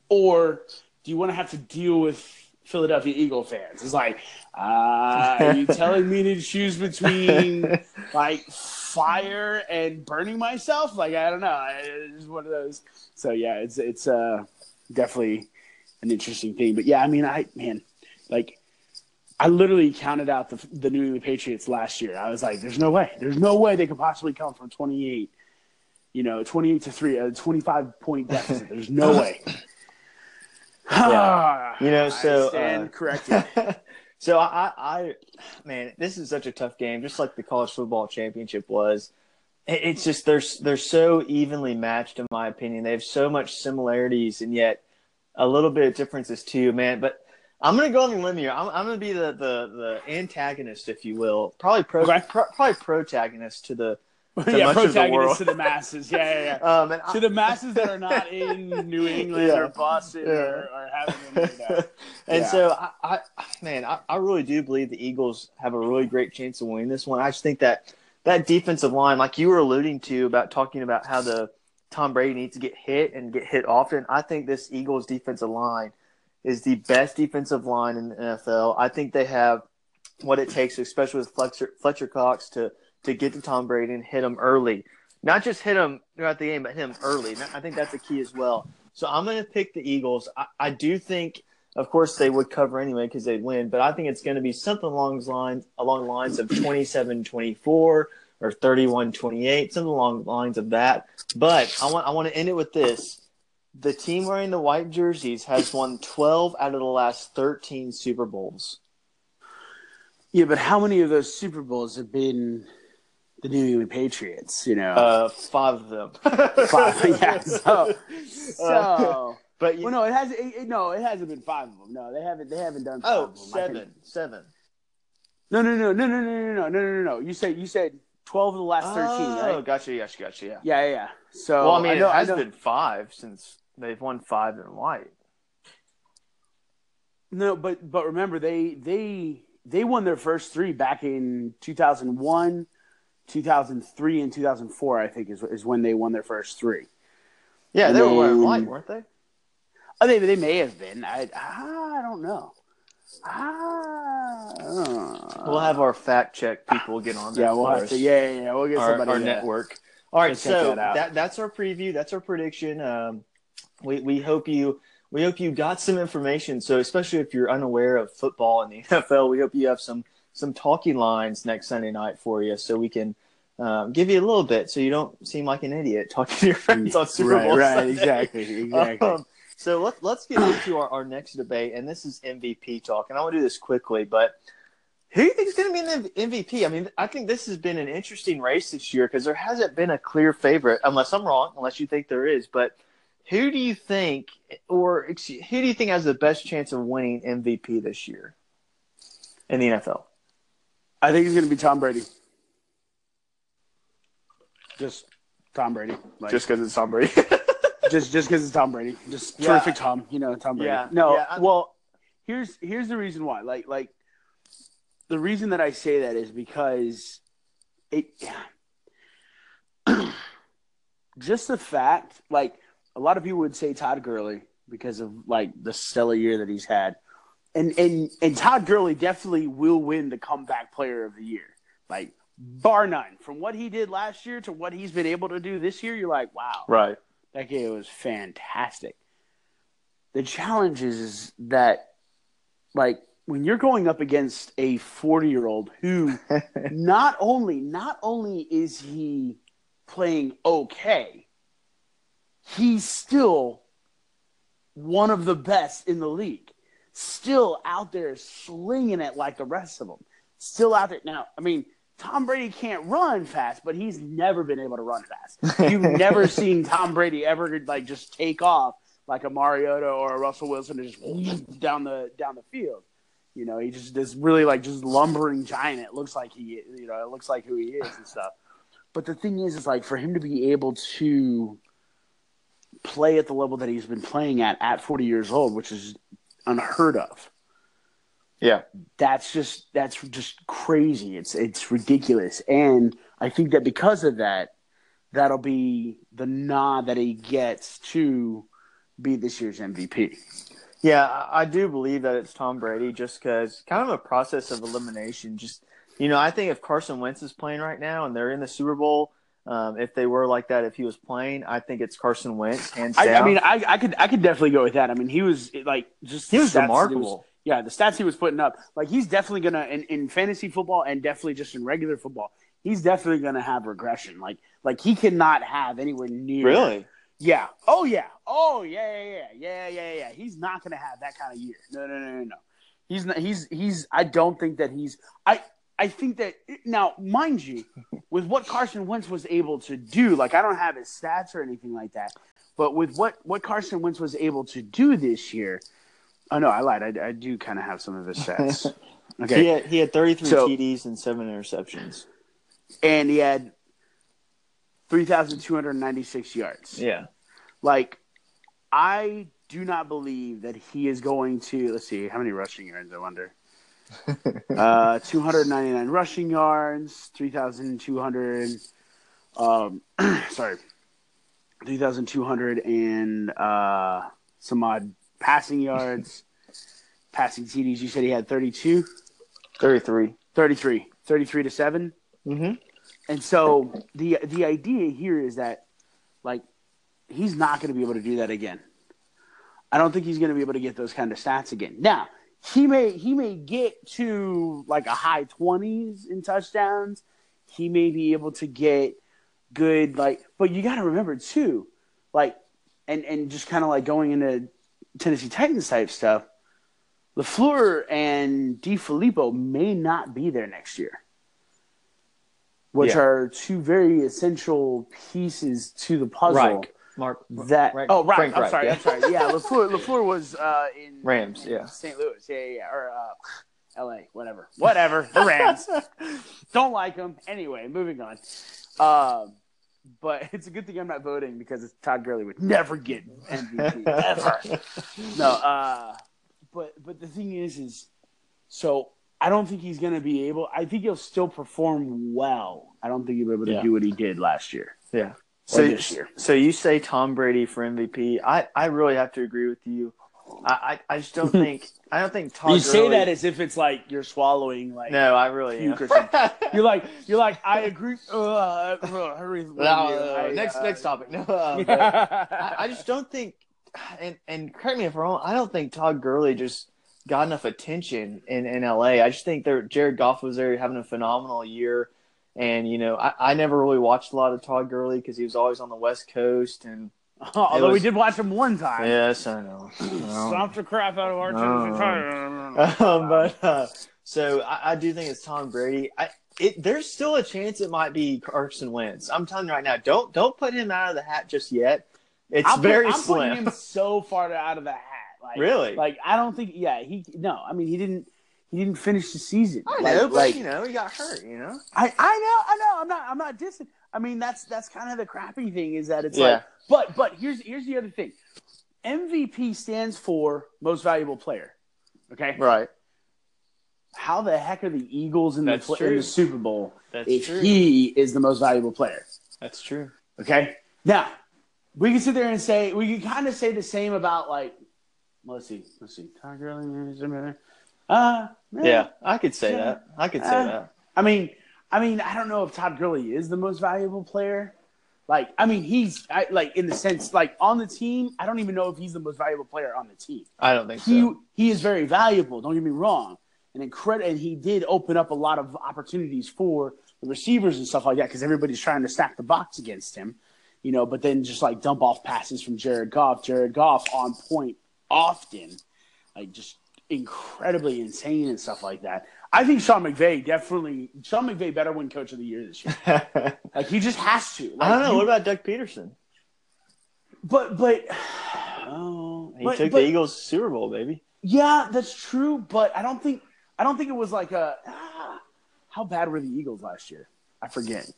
B: Or do you want to have to deal with Philadelphia Eagle fans? It's like, uh, are you telling me to choose between like fire and burning myself? Like I don't know. It's one of those. So yeah, it's it's uh definitely an interesting thing. But yeah, I mean, I man, like I literally counted out the the New England Patriots last year. I was like, there's no way, there's no way they could possibly come from 28, you know, 28 to three, a 25 point deficit. There's no way.
A: Yeah. You know,
B: I
A: so,
B: stand
A: uh,
B: corrected.
A: so I, I, I, man, this is such a tough game, just like the college football championship was. It's just they're they're so evenly matched, in my opinion. They have so much similarities, and yet a little bit of differences too, man. But I'm gonna go on the limb here. I'm, I'm gonna be the, the the antagonist, if you will, probably pro,
B: Okay.
A: pro probably protagonist to the
B: yeah,
A: much of the world.
B: protagonist to the masses. Yeah, yeah, yeah.
A: um and I-
B: to the masses that are not in New England
A: Yeah.
B: or Boston
A: Yeah.
B: or, or having them
A: and
B: Yeah.
A: so I, I man, I, I really do believe the Eagles have a really great chance of winning this one. I just think that that defensive line, like you were alluding to about talking about how the Tom Brady needs to get hit and get hit often. I think this Eagles defensive line is the best defensive line in the NFL. I think they have what it takes, especially with Fletcher, Fletcher Cox, to to get to Tom Brady and hit him early. Not just hit him throughout the game, but him early. I think that's a key as well. So I'm going to pick the Eagles. I, I do think, of course, they would cover anyway because they'd win, but I think it's going to be something along the lines along lines of 27-24 or 31-28, something along the lines of that. But I want I want to end it with this. The team wearing the white jerseys has won 12 out of the last 13 Super Bowls.
B: Yeah, but how many of those Super Bowls have been the New England Patriots. You know,
A: Uh, five of them.
B: Five, yeah, so- so.
A: but you,
B: well, no, it has. It, it- no, it hasn't been five of them. No, they haven't. They haven't done. Five
A: oh,
B: of them.
A: Seven, seven.
B: No, no, no, no, no, no, no, no, no, no, no. You said you said twelve of the last thirteen,
A: Oh,
B: right?
A: Oh, gotcha, gotcha, gotcha. Yeah.
B: Yeah, yeah, yeah. So
A: well, I mean,
B: know,
A: it has been five since they've won five in white.
B: No, but but remember they they they won their first three back in two thousand one, two thousand three, and two thousand four. I think is is when they won their first three.
A: Yeah,
B: And
A: they were wearing white, weren't they?
B: Oh, they they may have been. I I don't know. Ah,
A: We'll have our fact check people get on. That
B: yeah, we'll have to. Yeah, yeah, yeah. We'll get
A: our,
B: somebody.
A: our
B: to-
A: network. All right, so
B: that
A: that, that's our preview. That's our prediction. Um, we we hope you we hope you got some information. So especially if you're unaware of football and the NFL, we hope you have some some talking lines next Sunday night for you, so we can. Um, give you a little bit so you don't seem like an idiot talking to your friends on Super
B: right,
A: Bowl
B: right,
A: Sunday.
B: exactly, exactly.
A: Um, so let, let's get into our, our next debate, and this is MVP talk. And I want to do this quickly, but who do you think is going to be an MVP? I mean, I think this has been an interesting race this year because there hasn't been a clear favorite, unless I'm wrong, unless you think there is. But who do you think, or excuse, who do you think has the best chance of winning MVP this year in the NFL?
B: I think it's going to be Tom Brady. Just Tom Brady. Like,
A: Just because it's Tom Brady.
B: just just because it's Tom Brady. Just
A: Yeah.
B: terrific Tom. You know, Tom Brady.
A: Yeah,
B: No,
A: yeah, I-
B: well, here's here's the reason why. Like like the reason that I say that is because it just the fact like a lot of people would say Todd Gurley because of like the stellar year that he's had. And and and Todd Gurley definitely will win the comeback player of the year. Like bar none. From what he did last year to what he's been able to do this year, you're like, wow.
A: right.
B: That game was fantastic. The challenge is, is that, like, when you're going up against a 40 year old who not only not only is he playing okay, he's still one of the best in the league. Still out there slinging it like the rest of them. Still out there now. I mean, Tom Brady can't run fast, but he's never been able to run fast. You've never seen Tom Brady ever like just take off like a Mariota or a Russell Wilson and just down the down the field. You know, he just this really like just lumbering giant. It looks like he, you know, it looks like who he is and stuff. But the thing is, is like for him to be able to play at the level that he's been playing at at 40 years old, which is unheard of.
A: Yeah.
B: That's just that's just crazy. It's it's ridiculous, and I think that because of that, that'll be the nod that he gets to be this year's MVP.
A: Yeah, I I do believe that it's Tom Brady just because kind of a process of elimination. Just, you know, I think if Carson Wentz is playing right now and they're in the Super Bowl, um, if they were like that, if he was playing, I think it's Carson Wentz. Hands
B: I,
A: down.
B: I mean, I, I could I could definitely go with that. I mean, he was like just
A: he was
B: the stats that
A: remarkable.
B: was- yeah, the stats he was putting up, like he's definitely gonna in, in fantasy football and definitely just in regular football, he's definitely gonna have regression. Like like he cannot have anywhere near
A: really?
B: Yeah. Oh yeah. Oh yeah. Yeah. Yeah. Yeah. Yeah. Yeah. He's not gonna have that kind of year. No. No. No. No. No. He's not. He's. He's. I don't think that he's. I. I think that now, mind you, with what Carson Wentz was able to do, like I don't have his stats or anything like that, but with what what Carson Wentz was able to do this year, oh no, I lied. I, I do kind of have some of his stats. Okay,
A: He had he had 33
B: So-
A: TDs and seven interceptions.
B: and he had three thousand two hundred ninety six yards.
A: Yeah.
B: Like, I do not believe that he is going to. Let's see, how many rushing yards? I wonder. uh, 299 rushing yards, 3,200. Um, sorry, 3,200 and uh, some odd passing yards, passing TDs. You said he had 32,
A: 33.
B: 33, 33 to seven.
A: Mm-hmm.
B: And so the the idea here is that like he's not going to be able to do that again. I don't think he's going to be able to get those kind of stats again. Now, he may he may get to like a high 20s in touchdowns. He may be able to get good like but you got to remember too like and and just kind of like going into Tennessee Titans type stuff. LaFleur and DiFilippo may not be there next year. which
A: Yeah.
B: are two very essential pieces to the puzzle.
A: Reich. Mark.
B: That
A: Reich.
B: oh right,
A: Frank
B: I'm
A: Reich,
B: sorry,
A: yeah.
B: I'm sorry. Yeah, Lafleur Lafleur was uh, in
A: Rams, yeah.
B: St. Louis, yeah, yeah, yeah. or uh, L.A. Whatever, whatever. The Rams don't like them anyway. Moving on. Um, but it's a good thing I'm not voting because Todd Gurley would never get MVP ever. No, uh, but but the thing is, is so I don't think he's going to be able. I think he'll still perform well. I don't think he'll be able to
A: Yeah.
B: do what he did last year.
A: Yeah.
B: So
A: So,
B: this year.
A: so you say Tom Brady for MVP? I, I really have to agree with you. I, I, I just don't think I don't think Todd.
B: you say
A: Gurley-
B: that as if it's like you're swallowing like
A: no, I really am.
B: puke or something. you're like you're like I agree. Uh, uh, I agree with
A: No, uh, next
B: uh,
A: next topic. No, uh, I, I just don't think, and and correct me if I'm wrong. I don't think Todd Gurley just got enough attention in, in LA. I just think that Jared Goff was there having a phenomenal year, and you know I, I never really watched a lot of Todd Gurley because he was always on the West Coast, and
B: Although we did watch him one time.
A: yes, I know.
B: Stomped the crap out of our
A: um, but uh, so I, I do think it's Tom Brady. I it there's still a chance it might be Carson Wentz. I'm telling you right now, don't don't put him out of the hat just yet. It's
B: I'm, put-
A: very
B: I'm
A: slim.
B: putting him so far out of the hat. Like,
A: Really?
B: Like I don't think. Yeah, he no. I mean, he didn't. He didn't finish the season.
A: I
B: like,
A: know, but
B: like
A: you know, he got hurt. You know.
B: I, I know, I know. I'm not. I'm not dissing. I mean, that's that's kind of the crappy thing is that it's
A: Yeah.
B: like. But but here's here's the other thing. MVP stands for most valuable player. Okay.
A: Right.
B: How the heck are the Eagles in the
A: That's
B: pl- in the Super Bowl
A: That's
B: if
A: true.
B: he is the most valuable player?
A: That's true.
B: Okay. Now, we can sit there and say we can kind of say the same about like, let's see, let's see, Todd Uh,
A: Yeah, I could say
B: Yeah.
A: that. I could say
B: Uh,
A: that.
B: I mean, I mean, I don't know if Todd Gurley is the most valuable player. Like, I mean, he's I, like in the sense like on the team. I don't even know if he's the most valuable player on the team.
A: I don't think
B: He
A: so.
B: he is very valuable. Don't get me wrong. And incredible, and he did open up a lot of opportunities for the receivers and stuff like that because everybody's trying to stack the box against him, you know. But then just like dump off passes from Jared Goff. Jared Goff on point often, like just incredibly insane and stuff like that. I think Sean McVay definitely Sean McVay better win Coach of the Year this year. Like he just has to. Like,
A: don't know. What about Doug Pederson?
B: but but oh,
A: He
B: but-
A: took
B: but-
A: the Eagles Super Bowl, baby.
B: Yeah, that's true, but I don't think I don't think it was like a ah, how bad were the Eagles last year? I forget.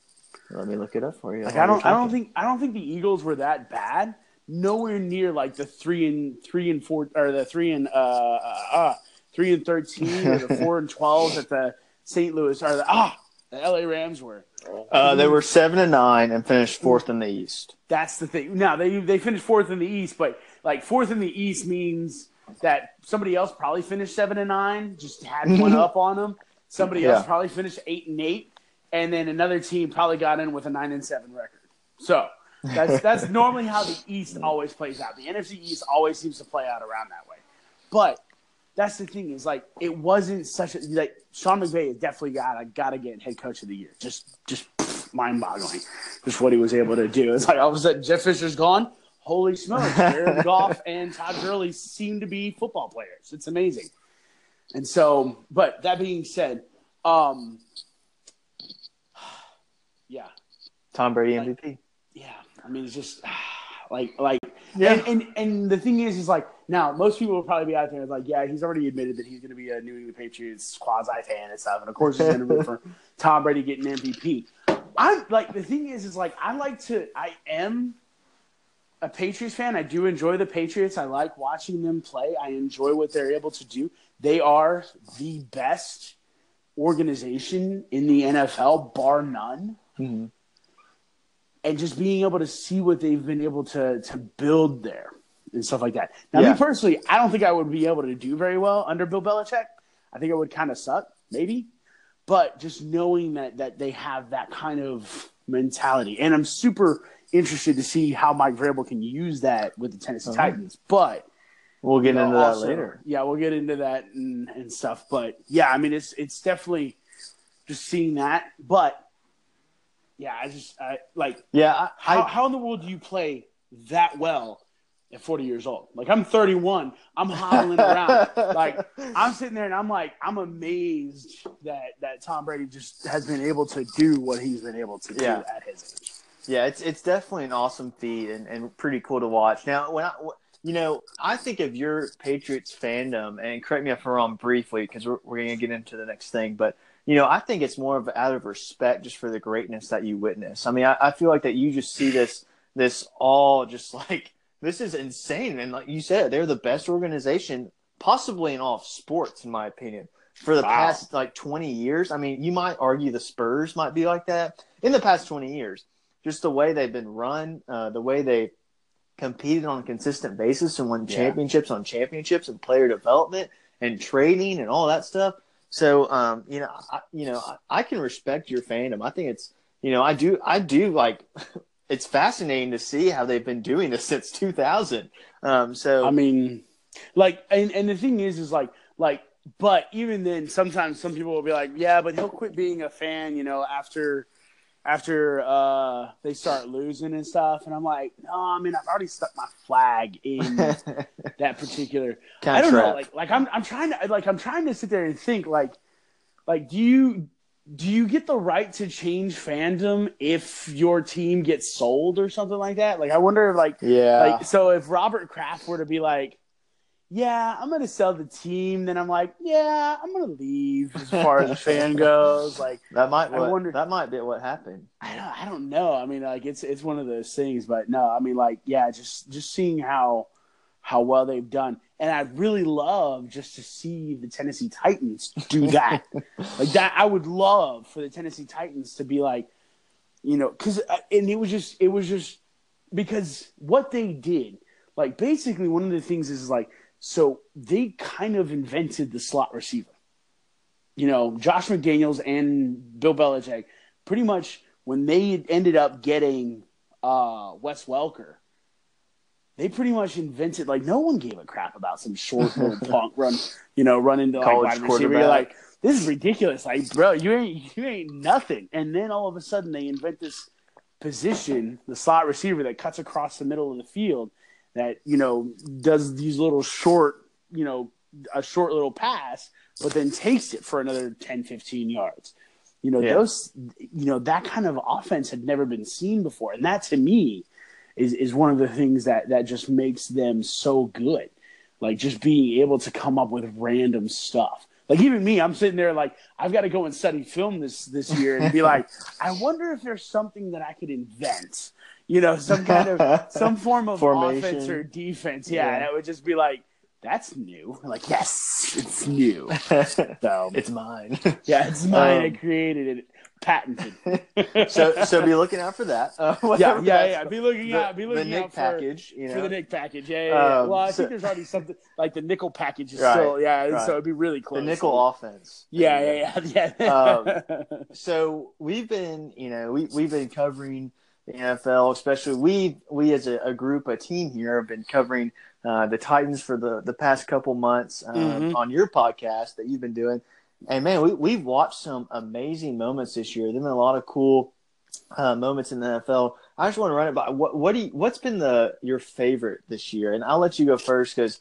A: Let me look it up for you.
B: Like I don't I don't think I don't think the Eagles were that bad. Nowhere near like the three and three and four or the three and uh uh, uh three and thirteen or the four and twelve that the St. Louis or the ah the LA Rams were.
A: Uh, they were seven and nine and finished fourth in the East.
B: That's the thing. Now they they finished fourth in the East, but like fourth in the East means that somebody else probably finished seven and nine, just had one up on them. Somebody else probably finished eight and eight, and then another team probably got in with a nine and seven record. So that's that's normally how the East always plays out. The NFC East always seems to play out around that way. But that's the thing is like it wasn't such a like Sean McVay has definitely got to got to get head coach of the year. Just just mind boggling, just what he was able to do. It's like all of a sudden Jeff Fisher's gone. Holy smokes! Jared Goff and Todd Gurley seem to be football players. It's amazing. And so, but that being said, um, yeah,
A: Tom Brady MVP.
B: I mean, it's just like like
A: Yeah.
B: and, and and the thing is, is like now most people will probably be out there and like, yeah, he's already admitted that he's going to be a New England Patriots quasi fan and stuff, and of course he's going to root for Tom Brady getting MVP. I like the thing is, is like I like to, I am a Patriots fan. I do enjoy the Patriots. I like watching them play. I enjoy what they're able to do. They are the best organization in the NFL, bar none
A: Mhm.
B: And just being able to see what they've been able to to build there and stuff like that. Now,
A: Yeah.
B: me personally, I don't think I would be able to do very well under Bill Belichick. I think it would kind of suck, maybe. But just knowing that that they have that kind of mentality, and I'm super interested to see how Mike Vrabel can use that with the Tennessee
A: Uh-huh.
B: Titans. But
A: We'll get
B: you know,
A: into that
B: also-
A: later.
B: Yeah, we'll get into that and, and stuff. But yeah, I mean, it's it's definitely just seeing that. But yeah, I just I like
A: Yeah, I,
B: how,
A: I
B: how in the world do you play that well at 40 years old. Like I'm 31, I'm hobbling around. Like I'm sitting there and I'm like, I'm amazed that that Tom Brady just has been able to do what he's been able to do
A: Yeah.
B: at his age.
A: Yeah, it's it's definitely an awesome feat and, and pretty cool to watch. Now, when I, you know, I think of your Patriots fandom, and correct me if I'm wrong briefly, because we're, we're going to get into the next thing, but you know, I think it's more of out of respect just for the greatness that you witness. I mean, I, I feel like that you just see this this all just like this is insane, and like you said, they're the best organization possibly in all of sports, in my opinion. For the
B: Wow.
A: past like 20 years, I mean, you might argue the Spurs might be like that in the past 20 years just the way they've been run, uh, the way they competed on a consistent basis and won
B: Yeah.
A: championships on championships and player development and trading and all that stuff. So, um, you know, I, you know, I, I can respect your fandom. I think it's, you know, I do, I do like. It's fascinating to see how they've been doing this since 2000. Um, so,
B: I mean, like, and, and the thing is, is like, like, but even then, sometimes some people will be like, yeah, but he'll quit being a fan, you know, after, after uh they start losing and stuff. And I'm like, no, I mean, I've already stuck my flag in that particular. I don't know, like, like I'm, I'm trying to, like, I'm trying to sit there and think, like, like, do you, do you get the right to change fandom if your team gets sold or something like that? Like, I wonder, if, like,
A: yeah,
B: like so if Robert Kraft were to be like, Yeah, I'm gonna sell the team, then I'm like, Yeah, I'm gonna leave as far as the fan goes. Like
A: that might
B: I wonder-
A: that might be what happened.
B: I don't I don't know. I mean like it's it's one of those things, but no, I mean like yeah, just just seeing how how well they've done. And I'd really love just to see the Tennessee Titans do that. like that I would love for the Tennessee Titans to be like, you know, cuz uh, and it was just it was just because what they did, like basically one of the things is like so they kind of invented the slot receiver. You know, Josh McDaniels and Bill Belichick pretty much when they ended up getting uh, Wes Welker, they pretty much invented like no one gave a crap about some short little punk run, you know, run into like
A: College
B: wide receiver. You're
A: quarterback.
B: like, this is ridiculous. Like, bro, you ain't you ain't nothing. And then all of a sudden they invent this position, the slot receiver that cuts across the middle of the field that, you know, does these little short, you know, a short little pass, but then takes it for another 10, 15 yards. You know,
A: Yeah.
B: those you know, that kind of offense had never been seen before. And that to me is is one of the things that that just makes them so good. Like just being able to come up with random stuff. Like even me, I'm sitting there like I've got to go and study film this this year and be like, I wonder if there's something that I could invent. You know, some kind of some form of
A: Formation.
B: offense or defense. Yeah,
A: Yeah.
B: that would just be like, that's new. Like, yes, it's new. So
A: it's mine.
B: yeah, it's mine. I
A: Um,
B: created it, patented.
A: so, so be looking out for that. Uh,
B: yeah, yeah,
A: that's-
B: yeah. Be looking
A: the,
B: out. Be looking
A: Nick
B: out for,
A: package. You know,
B: for the Nick package. Yeah, yeah. yeah.
A: Um,
B: well, I
A: so-
B: think there's already something like the nickel package is
A: Right,
B: still. Yeah,
A: right.
B: so it'd be really close.
A: the
B: close.
A: nickel offense.
B: Yeah, yeah, yeah, yeah.
A: Um, So we've been, you know, we we've been covering the NFL, especially we we as a, a group, a team here, have been covering uh, the Titans for the the past couple months um,
B: Mhm.
A: on your podcast that you've been doing. And man, we we've watched some amazing moments this year. There've been a lot of cool uh, moments in the NFL. I just want to run it by what what do you, what's been the your favorite this year? And I'll let you go first because.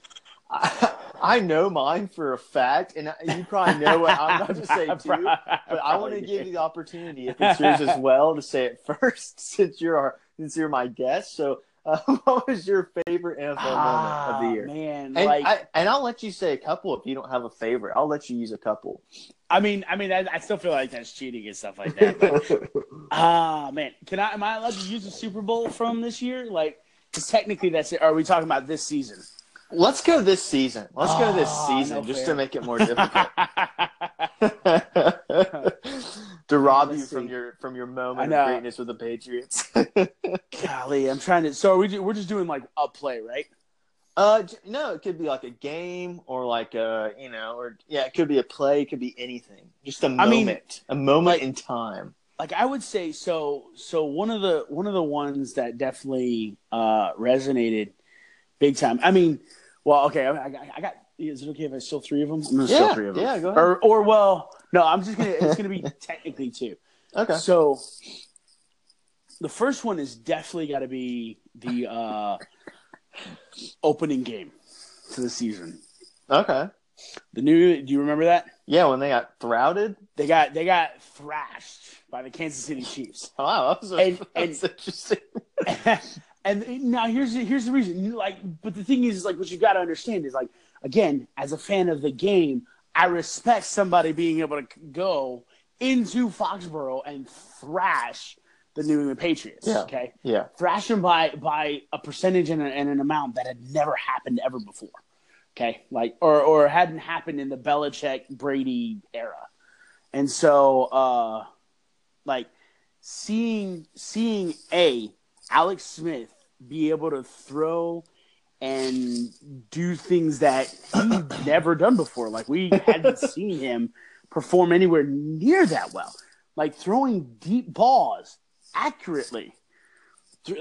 A: I, I know mine for a fact, and you probably know what I'm about to say too. But I want to give you the opportunity, if it's yours as well, to say it first, since you're our, since you're my guest. So, uh, what was your favorite NFL moment of the year?
B: Ah, man.
A: And
B: like,
A: I and I'll let you say a couple if you don't have a favorite. I'll let you use a couple.
B: I mean, I mean, I, I still feel like that's cheating and stuff like that. But ah, man, can I? Am I allowed to use the Super Bowl from this year? Like, 'cause technically, that's it. Are we talking about this season?
A: Let's go this season. Let's go this
B: Oh,
A: season
B: no
A: just
B: fair.
A: to make it more difficult. to rob you from your from your moment of greatness with the Patriots.
B: Golly, I'm trying to. So are we we're just doing like a play, right?
A: Uh, no, it could be like a game or like a, you know, or yeah, it could be a play, it could be anything. Just a moment,
B: I mean,
A: a moment
B: like-
A: in time.
B: like I would say so so one of the one of the ones that definitely uh resonated big time. I mean, well, okay, I, I, got- I got is it okay if I steal three of them? I'm gonna steal
A: Yeah,
B: three of them.
A: yeah, go ahead.
B: Or or well, no, I'm just gonna it's gonna be technically two.
A: Okay.
B: So the first one is definitely got to be the uh opening game to the season.
A: Okay.
B: The new. Do you remember that?
A: Yeah, when they got throuted.
B: They got they got thrashed by the Kansas City Chiefs.
A: Wow, that was,
B: And-
A: that was interesting.
B: and now here's the, here's the reason. Like, but the thing is, like, what you got to understand is, like, again, as a fan of the game, I respect somebody being able to go into Foxborough and thrash the New England Patriots.
A: Yeah.
B: Okay,
A: Yeah.
B: thrash them by by a percentage and, a, and an amount that had never happened ever before. Okay, like or or hadn't happened in the Belichick Brady era, and so uh, like seeing seeing a Alex Smith be able to throw and do things that he'd never done before. Like we hadn't seen him perform anywhere near that well. Like throwing deep balls accurately,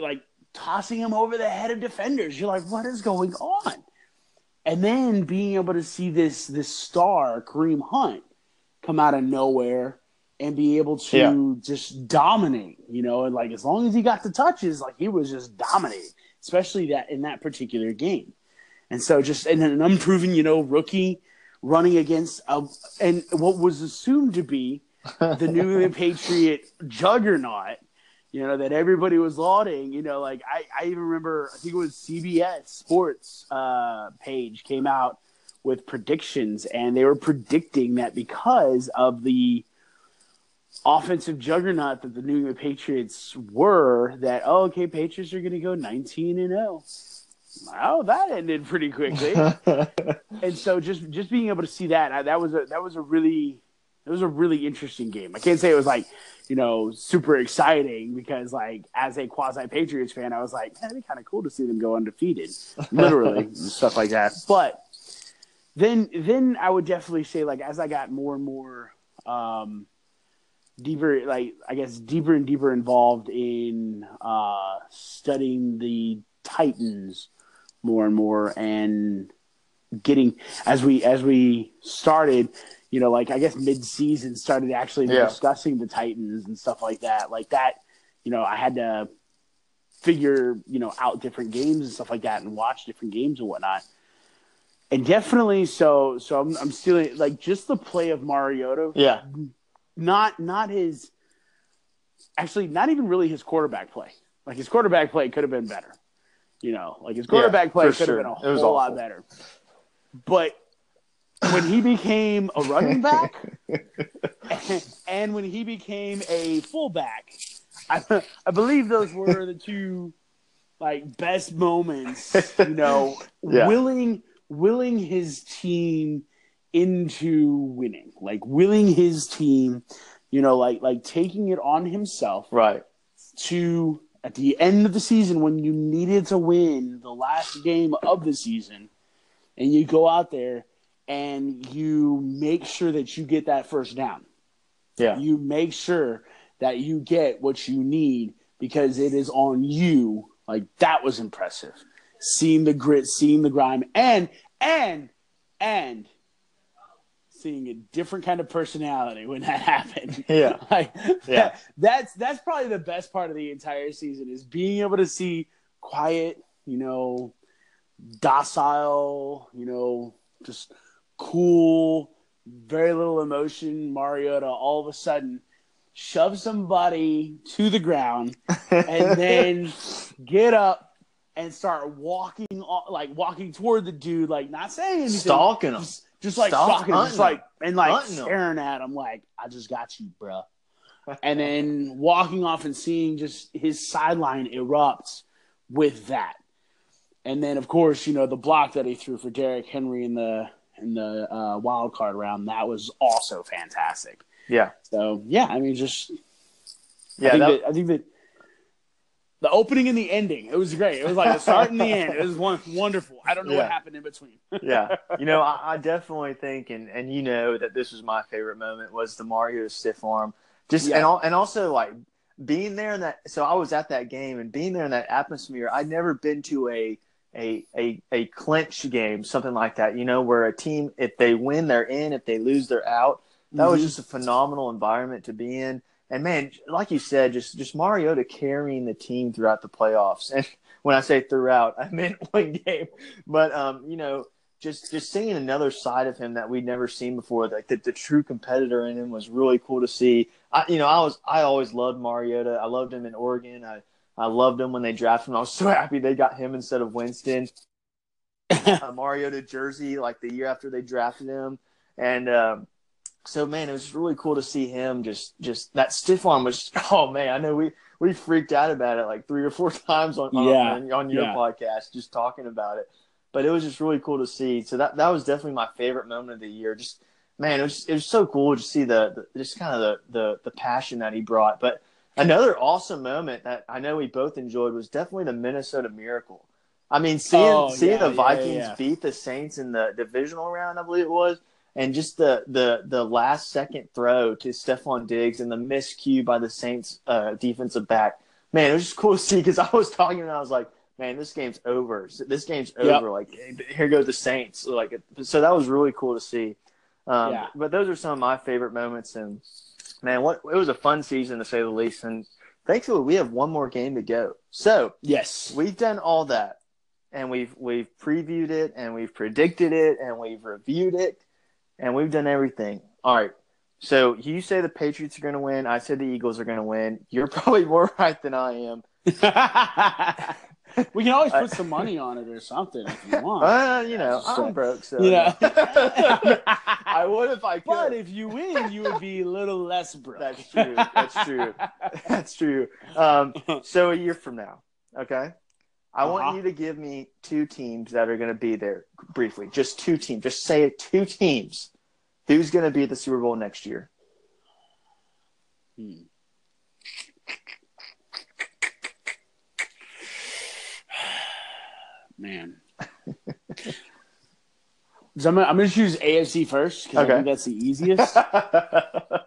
B: like tossing him over the head of defenders. You're like, what is going on? And then being able to see this this star Kareem Hunt come out of nowhere and be able to
A: Yeah.
B: just dominate, you know, and like as long as he got the touches, like he was just dominating, especially that in that particular game. And so just and an unproven, you know, rookie running against a, and what was assumed to be the New England Patriot juggernaut, you know, that everybody was lauding, you know, like I, I even remember I think it was CBS Sports uh, page came out with predictions and they were predicting that because of the offensive juggernaut that the New England Patriots were, that oh, okay, Patriots are going to go 19 and 0. Wow, that ended pretty quickly. and so just just being able to see that I, that was a that was a really it was a really interesting game. I can't say it was like you know super exciting because like as a quasi Patriots fan, I was like, man, it'd be kind of cool to see them go undefeated, literally and stuff like that. But then then I would definitely say like as I got more and more um, deeper like I guess deeper and deeper involved in uh, studying the Titans more and more and getting as we as we started you know like i guess mid-season started actually
A: Yeah.
B: discussing the titans and stuff like that like that you know i had to figure you know out different games and stuff like that and watch different games and whatnot and definitely so so i'm, I'm still like just the play of mariota
A: yeah.
B: Not not his actually not even really his quarterback play. Like his quarterback play could have been better you know? Like his quarterback play
A: for
B: could
A: sure.
B: have been a
A: It was
B: whole lot better. But when he became a running back and when he became a fullback I, I believe those were the two like best moments you know
A: Yeah.
B: willing willing his team into winning like willing his team you know like like taking it on himself
A: Right.
B: to at the end of the season when you needed to win the last game of the season and you go out there and you make sure that you get that first down
A: Yeah.
B: you make sure that you get what you need because it is on you like that was impressive seeing the grit seeing the grime and and and seeing a different kind of personality when that happened
A: Yeah.
B: like
A: Yeah.
B: that- that's that's probably the best part of the entire season is being able to see quiet you know docile you know just cool very little emotion mariota all of a sudden shove somebody to the ground and then get up and start walking like walking toward the dude like not saying anything
A: stalking them.
B: just, just like
A: Stalk-
B: stalking him, just like and like
A: Hunting
B: staring at him like I just got you, bro. and then walking off and seeing just his sideline erupts with that. And then of course, you know, the block that he threw for Derrick Henry in the in the uh, wild card round, that was also fantastic.
A: Yeah.
B: So yeah, I mean just I
A: Yeah.
B: think
A: That,
B: that, I think that the opening and the ending, it was great. It was like the start and the end. It was one, wonderful. I don't know
A: Yeah.
B: what happened in between.
A: yeah. You know, I, I definitely think, and, and you know that this was my favorite moment was the Mario stiff arm. Just
B: Yeah.
A: and al- and also like being there in that. So I was at that game and being there in that atmosphere. I'd never been to a a a a clinch game, something like that. You know, where a team if they win they're in, if they lose they're out. That was
B: Mhm.
A: just a phenomenal environment to be in. And man, like you said, just just Mariota carrying the team throughout the playoffs. And when I say throughout, I meant one game. But um, you know, just just seeing another side of him that we'd never seen before, like the, the true competitor in him was really cool to see. I you know, I was I always loved Mariota. I loved him in Oregon. I I loved him when they drafted him. I was so happy they got him instead of Winston. a Mariota jersey like the year after they drafted him, and um, so man, it was really cool to see him just just that stiff arm was. Oh man, I know we we freaked out about it like three or four times on
B: Yeah,
A: on, on your
B: yeah.
A: podcast just talking about it. But it was just really cool to see. So that that was definitely my favorite moment of the year. Just man, it was it was so cool to see the, the just kind of the, the the passion that he brought. But another awesome moment that I know we both enjoyed was definitely the Minnesota Miracle. I mean, seeing
B: Oh,
A: seeing
B: yeah,
A: the Vikings beat the Saints in the divisional round, I believe it was, and just the the the last second throw to Stefon Diggs and the miscue by the Saints uh, defensive back. Man, it was just cool to see because I was talking and I was like, man, this game's over. This game's
B: Yep.
A: over. Like here go the Saints. Like so that was really cool to see. Um,
B: Yeah.
A: But those are some of my favorite moments and man, what it was a fun season to say the least. And thankfully, we have one more game to go. So
B: Yes.
A: we've done all that, and we've we've previewed it, and we've predicted it, and we've reviewed it, and we've done everything. All right. So you say the Patriots are going to win. I said the Eagles are going to win. You're probably more right than I am.
B: we can always put some money on it or something if you want.
A: Uh, you know,
B: So-
A: I'm broke, so
B: you know.
A: I would if I could.
B: But if you win, you would be a little less broke.
A: That's true. That's true. That's true. Um, so a year from now, okay, I want
B: Uh-huh.
A: you to give me two teams that are going to be there briefly. Just two teams. Just say it. Two teams. Who's going to be at the Super Bowl next year?
B: Hmm. Man. So I'm gonna, I'm gonna choose AFC first because
A: Okay.
B: I think that's the easiest. like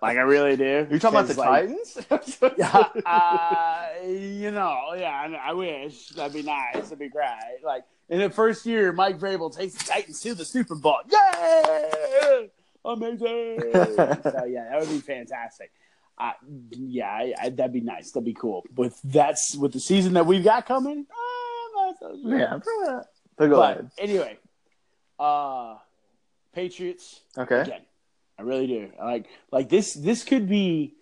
B: I really do.
A: You're talking about the
B: like,
A: Titans?
B: yeah, uh, you know, yeah, I, I wish that'd be nice. That'd be great. Like in the first year, Mike Vrabel takes the Titans to the Super Bowl. Yay! Amazing. so yeah, that would be fantastic. Uh, yeah, I, I, that'd be nice. That'd be cool. With that's with the season that we've got coming. Uh, I'm not so sure.
A: yeah. But ahead.
B: anyway, uh, Patriots
A: Okay.
B: again. I really do. Like like this this could be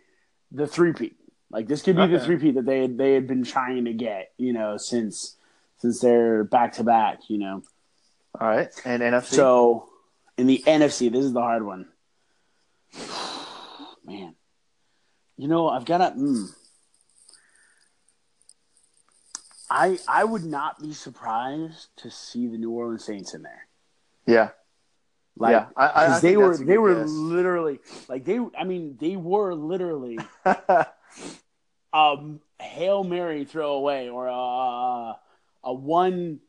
B: the three peat. Like this could be the
A: Okay.
B: three peat that they had, they had been trying to get, you know, since since they're back to back, you know.
A: All right. And NFC.
B: So in the NFC, this is the hard one. Man. You know, I've got to mm, I I would not be surprised to see the New Orleans Saints in there.
A: Yeah.
B: Like
A: yeah. I, I,
B: they were they were
A: guess.
B: literally like they I mean they were literally um hail mary throwaway or a a one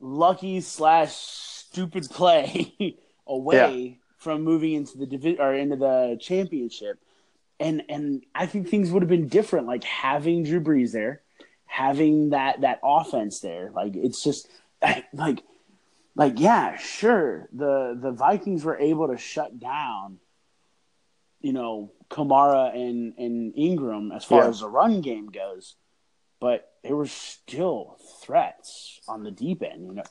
B: lucky slash stupid play away from moving into the division or into the championship and and I think things would have been different like having Drew Brees there having that that offense there like it's just like like yeah sure. The the Vikings were able to shut down you know Kamara and and Ingram as far
A: Yeah.
B: as the run game goes but there were still threats on the deep end you know.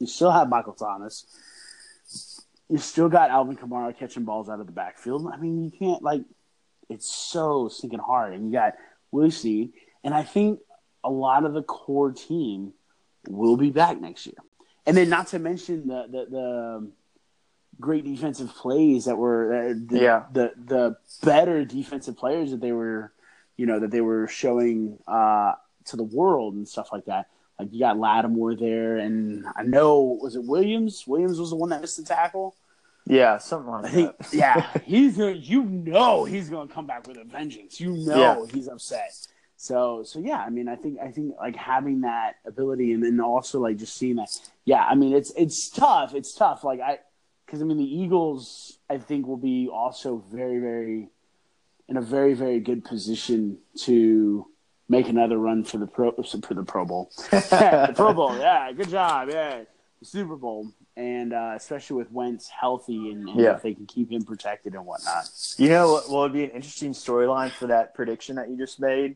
B: You still have Michael Thomas. You still got Alvin Kamara catching balls out of the backfield. I mean you can't like it's so stinking hard. And you got Willie Snead and I think a lot of the core team will be back next year and then not to mention the the, the um, great defensive plays that were uh, the,
A: Yeah.
B: the the better defensive players that they were you know that they were showing uh, to the world and stuff like that. Like you got Lattimore there, and I know was it Williams? Williams was the one that missed the tackle.
A: yeah. Something like
B: I think,
A: that.
B: yeah, he's gonna. You know, he's gonna come back with a vengeance. You know,
A: Yeah.
B: he's upset. So, so yeah. I mean, I think, I think, like having that ability, and then also like just seeing that. Yeah, I mean, it's it's tough. It's tough. Like I, because I mean, the Eagles, I think, will be also very, very in a very, very good position to make another run for the pro for the Pro Bowl. the Pro Bowl, yeah, good job, yeah, the Super Bowl, and uh, especially with Wentz healthy and, and
A: Yeah.
B: if they can keep him protected and whatnot.
A: You know what, what would be an interesting storyline for that prediction that you just made?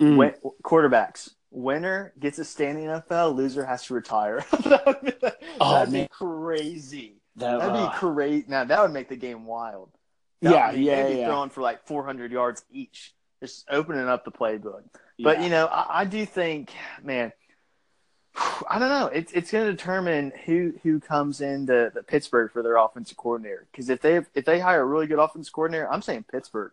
B: Mm.
A: When, quarterbacks. winner gets a standing NFL, loser has to retire. that would be,
B: Oh,
A: that'd
B: man.
A: be crazy.
B: That,
A: That'd
B: uh,
A: be crazy. Now that would make the game wild. That
B: yeah,
A: would
B: yeah,
A: they'd be
B: yeah.
A: throwing for like 400 yards each, just opening up the playbook. But
B: yeah.
A: you know, I, I do think, man, I don't know. It's it's going to determine who who comes into the Pittsburgh for their offensive coordinator. Because if they if they hire a really good offensive coordinator, I'm saying Pittsburgh.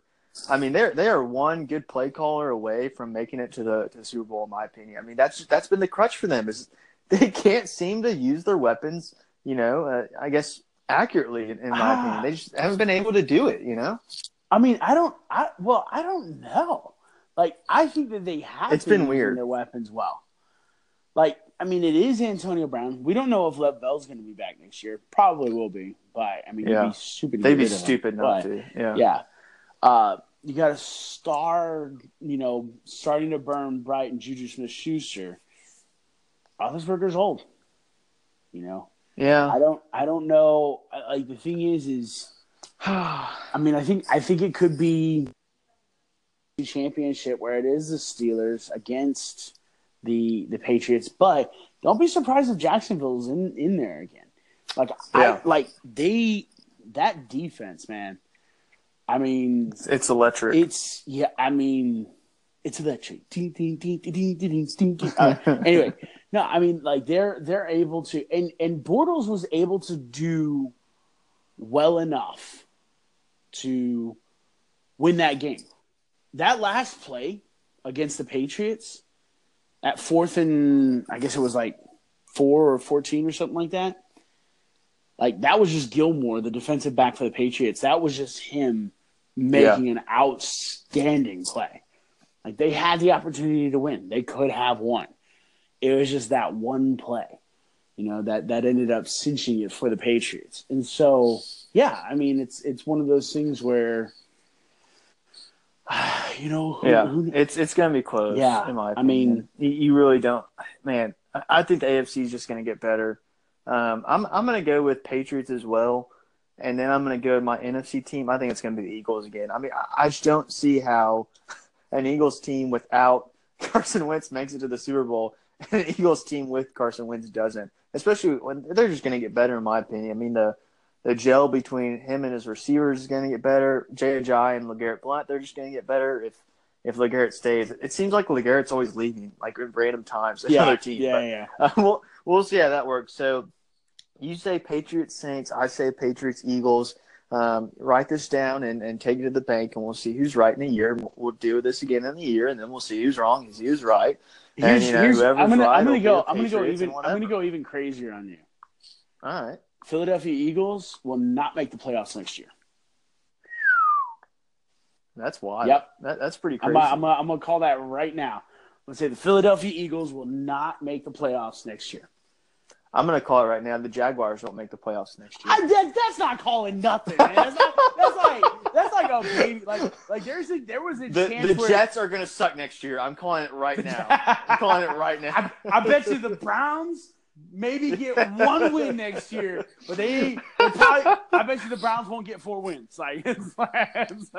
A: I mean, they're they are one good play caller away from making it to the to the Super Bowl, in my opinion. I mean, that's that's been the crutch for them is they can't seem to use their weapons. You know, uh, I guess accurately in, in my
B: Ah.
A: opinion, they just haven't been able to do it. You know,
B: I mean, I don't. I well, I don't know. Like, I think that they have.
A: It's
B: been
A: been weird.
B: Their weapons well. Like, I mean, it is Antonio Brown. We don't know if Lev Bell's going to be back next year. Probably will be, but I mean,
A: Yeah.
B: be stupid.
A: They'd be
B: of him.
A: stupid not
B: But,
A: to. Yeah.
B: Yeah. Uh, you got a star, you know, starting to burn bright and Juju Smith Schuster. Roethlisberger's old. You know,
A: Yeah.
B: I don't, I don't know. Like the thing is, is I mean, I think, I think it could be championship where it is the Steelers against the the Patriots, but don't be surprised if Jacksonville's in in there again. Like,
A: Yeah.
B: I like they that defense, man. I mean,
A: it's electric.
B: It's yeah. I mean, it's electric. Ding, ding, ding, ding, ding, ding, ding. Uh, anyway, no, I mean, like they're they're able to, and and Bortles was able to do well enough to win that game. That last play against the Patriots at fourth and I guess it was like four or fourteen or something like that. Like that was just Gilmore, the defensive back for the Patriots. That was just him making an outstanding play. Like they had the opportunity to win. They could have won. It was just that one play, you know, that that ended up cinching it for the Patriots. And so, yeah, I mean, it's it's one of those things where, you know, who,
A: Yeah,
B: who-
A: it's it's gonna be close.
B: Yeah,
A: in my
B: I mean-
A: you, really don't. Man, I- I think the AFC is just gonna get better. Um, I'm I'm gonna go with Patriots as well, and then I'm gonna go with my NFC team. I think it's gonna be the Eagles again. I mean, I, I just don't see how an Eagles team without Carson Wentz makes it to the Super Bowl, and an Eagles team with Carson Wentz doesn't. Especially when they're just gonna get better, in my opinion. I mean the. The gel between him and his receivers is going to get better. Ajayi and LeGarrette Blount, they're just going to get better if if Legarrette stays. It seems like Legarrette's always leaving, like at random times.
B: yeah, yeah,
A: but,
B: yeah.
A: uh, we'll we'll see how that works. So you say Patriots Saints, I say Patriots Eagles. Um, write this down and, and take it to the bank, and we'll see who's right in a year. We'll, do this again in a year, and then we'll see who's wrong, and see who's right. And, you know,
B: I'm gonna,
A: right
B: I'm gonna go, I'm gonna go even, I'm gonna go even crazier on you.
A: All right.
B: Philadelphia Eagles will not make the playoffs next year.
A: That's wild.
B: Yep.
A: That, that's pretty crazy.
B: I'm, gonna, I'm gonna call that right now. Let's say the Philadelphia Eagles will not make the playoffs next year.
A: I'm going to call it right now. The Jaguars don't make the playoffs next year.
B: I, that, that's not calling nothing, man. That's, not, that's like that's like a baby. Like like there's a there was a
A: The,
B: chance
A: the
B: where
A: Jets are going to suck next year. I'm calling it right now. I'm calling it right now.
B: I, I bet you the Browns maybe get one win next year, but they, probably. I bet you the Browns won't get four wins. Like, it's like, it's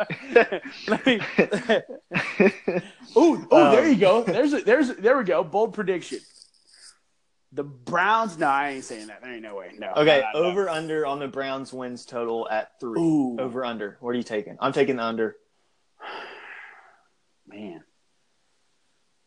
B: like- ooh, oh, there
A: Um,
B: you go. There's a, there's a, there we go. Bold prediction. The Browns. No, I ain't saying that. There ain't no way. No.
A: Okay,
B: no, no, no.
A: over under on the Browns wins total at three.
B: Ooh.
A: Over under. What are you taking? I'm taking the under.
B: Man,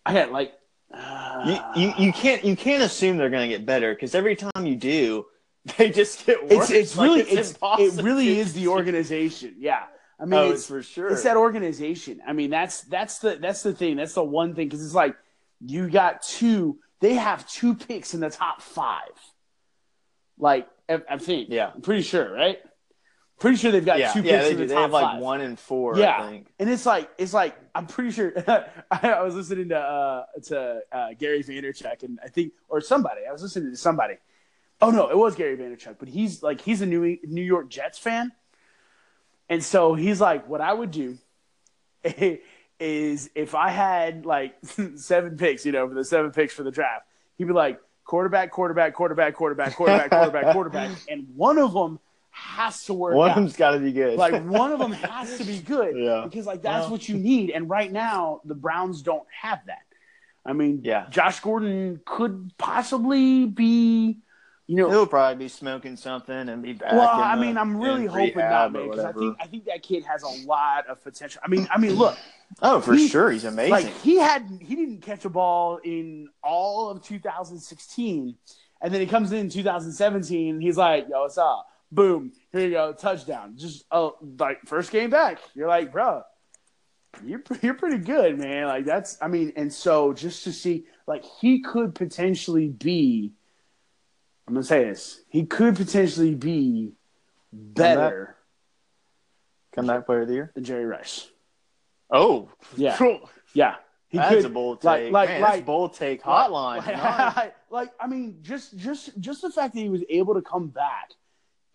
B: I got like.
A: You,
B: uh,
A: you you can't you can't assume they're going to get better because every time you do, they just get worse.
B: it's it's
A: Like,
B: really it's, it really is the organization. Yeah, I mean,
A: Oh,
B: it's,
A: it's for sure.
B: it's that organization. I mean, that's that's the that's the thing. That's the one thing because it's like you got two. They have two picks in the top five. Like I, I think.
A: Yeah.
B: I'm pretty sure, right? Pretty sure they've got
A: yeah,
B: two
A: yeah,
B: picks
A: they
B: in
A: do.
B: the
A: They
B: top
A: have like
B: five.
A: one and four.
B: Yeah.
A: I think.
B: And it's like it's like I'm pretty sure I, I was listening to uh, to uh, Gary Vaynerchuk and I think or somebody I was listening to somebody. Oh no, it was Gary Vaynerchuk, but he's like he's a New New York Jets fan, and so he's like, what I would do is if I had like seven picks, you know, for the seven picks for the draft, he'd be like quarterback, quarterback, quarterback, quarterback, quarterback, quarterback, quarterback, and one of them has to work
A: One
B: out
A: of them's got to be good.
B: like one of them has to be good
A: Yeah.
B: because like that's
A: Well-
B: what you need and right now the browns don't have that I mean,
A: Yeah.
B: Josh Gordon could possibly be, you know,
A: He'll probably be smoking something and be back.
B: well,
A: in
B: I
A: the-
B: mean, I'm really hoping
A: rehab
B: not, man, because I think I think that kid has a lot of potential. I mean, I mean, look,
A: Oh, for
B: he-
A: sure, he's amazing.
B: like he had he didn't catch a ball in all of 2016, and then he comes in 2017. And he's like, "Yo, what's up? Boom, here you go, touchdown." Just oh, like first game back. You're like, bro, you're you're pretty good, man. Like that's, I mean, and so just to see, like he could potentially be. I'm gonna say this. He could potentially be better
A: Comeback player of the year.
B: than Jerry Rice.
A: Oh,
B: Yeah, yeah. He
A: that's
B: could,
A: a bold
B: like-
A: take.
B: like-
A: Man,
B: like-
A: that's bold take hotline.
B: Like,
A: Nice.
B: like, I mean, just just just the fact that he was able to come back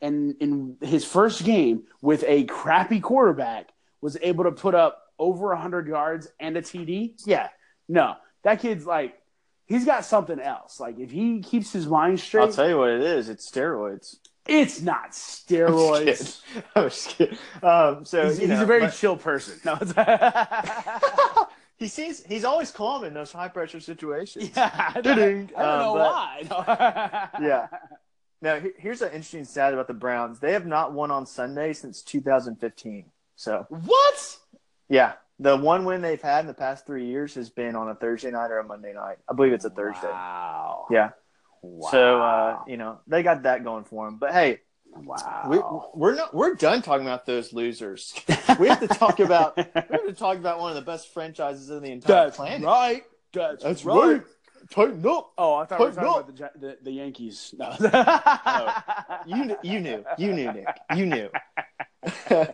B: and in his first game with a crappy quarterback was able to put up over hundred yards and a TD. Yeah, no, that kid's like he's got something else. Like if he keeps his mind straight, I'll
A: tell you what it is. It's steroids.
B: It's not steroids.
A: I was kidding. Um, so
B: He's,
A: you
B: he's
A: know,
B: a very
A: but
B: chill person. No, it's
A: he seems he's always calm in those high pressure situations.
B: yeah, I don't. I don't
A: Um,
B: know
A: but-
B: why.
A: Yeah. Now here's an interesting stat about the Browns. They have not won on Sunday since 2015. So
B: What?
A: yeah, the one win they've had in the past three years has been on a Thursday night or a Monday night. I believe it's a Thursday.
B: Wow.
A: Yeah.
B: Wow.
A: So uh, you know they got that going for them. But hey,
B: wow.
A: we, we're not we're done talking about those losers. we have to talk about we have to talk about one of the best franchises in the entire
B: That's
A: planet.
B: right. That's,
A: That's
B: right.
A: right. Tighten up.
B: Oh, I thought we were talking
A: up.
B: about the, the, the Yankees. No.
A: You you knew you knew Nick you knew.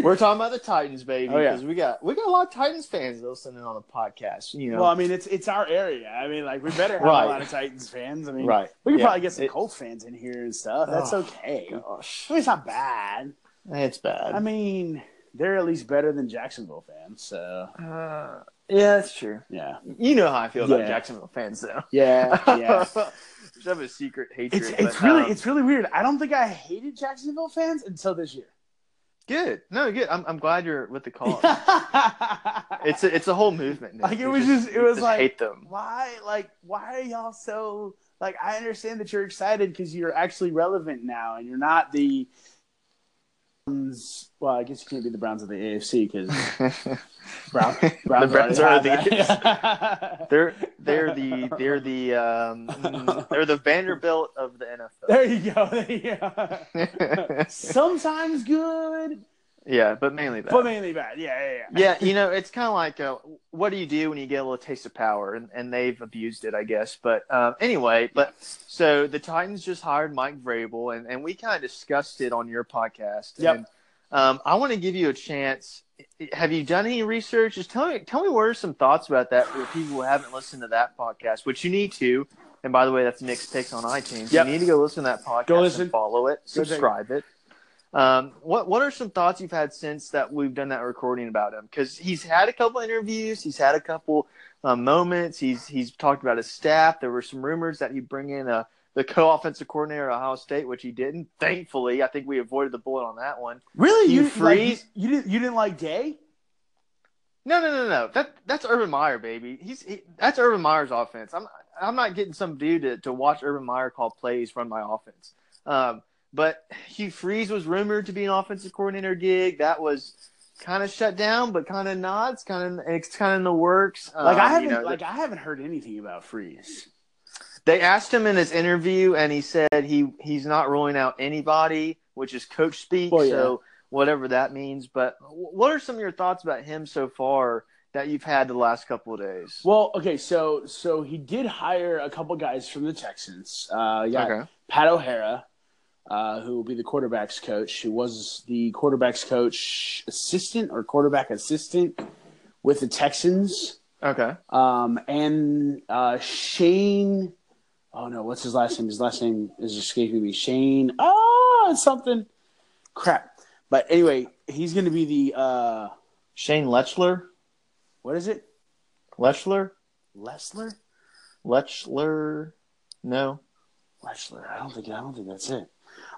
A: We're talking about the Titans, baby,
B: Oh, yeah.
A: because we got we got a lot of Titans fans listening on the podcast. You know,
B: Well, I mean, it's it's our area. I mean, like we better have
A: Right.
B: a lot of Titans fans. I mean,
A: right?
B: we could
A: Yeah.
B: probably get some
A: It-
B: Colts fans in here and stuff. That's
A: Oh,
B: okay. I mean, it's not bad.
A: it's bad.
B: I mean, they're at least better than Jacksonville fans. So
A: uh, yeah, that's true.
B: yeah,
A: You know how I feel about
B: Yeah.
A: Jacksonville fans, though.
B: yeah, yeah.
A: Just have a secret hatred.
B: It's
A: but,
B: really
A: um,
B: it's really weird. I don't think I hated Jacksonville fans until this year.
A: Good. No, good. I'm, I'm glad you're with the cause. it's a, it's a whole movement. Nick.
B: Like, it was just- it
A: we
B: was like-
A: hate them.
B: why like why are y'all so like i understand that you're excited because you're actually relevant now and you're not the Browns- well i guess you can't be the browns of the afc because Brown,
A: the Browns are the.
B: the
A: They're they're the they're the um they're the Vanderbilt of the
B: there you go there you go
A: NFL.
B: sometimes good
A: yeah, but mainly bad.
B: but mainly bad yeah yeah yeah
A: yeah, you know, it's kind of like uh, what do you do when you get a little taste of power, and, and they've abused it, I guess. But um, anyway, but so the Titans just hired Mike Vrabel, and, and we kind of discussed it on your podcast.
B: Yep.
A: And, um, I want to give you a chance. Have you done any research? Just tell me, tell me what are some thoughts about that for people who haven't listened to that podcast, which you need to. And by the way, that's Nick's picks on iTunes.
B: Yep.
A: You need to go listen to that podcast.
B: Go listen.
A: And follow it.
B: Go check it.
A: Subscribe it. Um, what what are some thoughts you've had since that we've done that recording about him? Because he's had a couple interviews, he's had a couple um, moments. He's he's talked about his staff. There were some rumors that he'd bring in a the co-offensive coordinator at Ohio State, which he didn't. Thankfully, I think we avoided the bullet on that one.
B: really
A: You
B: you
A: freeze?
B: you, you didn't you didn't like day
A: No, no, no, no. That that's Urban Meyer, baby. He's he, that's Urban Meyer's offense. I'm I'm not getting some dude to, to watch Urban Meyer call plays run my offense. Um, but Hugh Freeze was rumored to be an offensive coordinator gig. That was kind of shut down, but kind of not. It's kind of it's kind of in the works.
B: like
A: Um,
B: i haven't
A: you know,
B: like i haven't heard anything about freeze
A: they asked him in his interview, and he said he he's not ruling out anybody, which is coach speak.
B: Well, yeah.
A: So whatever that means. But what are some of your thoughts about him so far that you've had the last couple of days?
B: Well, okay, so so he did hire a couple guys from the Texans. Uh, yeah,
A: Okay.
B: Pat O'Hara, uh, who will be the quarterbacks coach, who was the quarterbacks coach assistant or quarterback assistant with the Texans,
A: Okay.
B: um, and uh, Shane. Oh no, what's his last name? His last name is escaping me. Shane. Oh, something. Crap. But anyway, he's going to be the uh,
A: Shane Lechler.
B: what is it?
A: Lechler.
B: Lessler.
A: Lechler. No.
B: Lechler. I don't think I don't think that's it.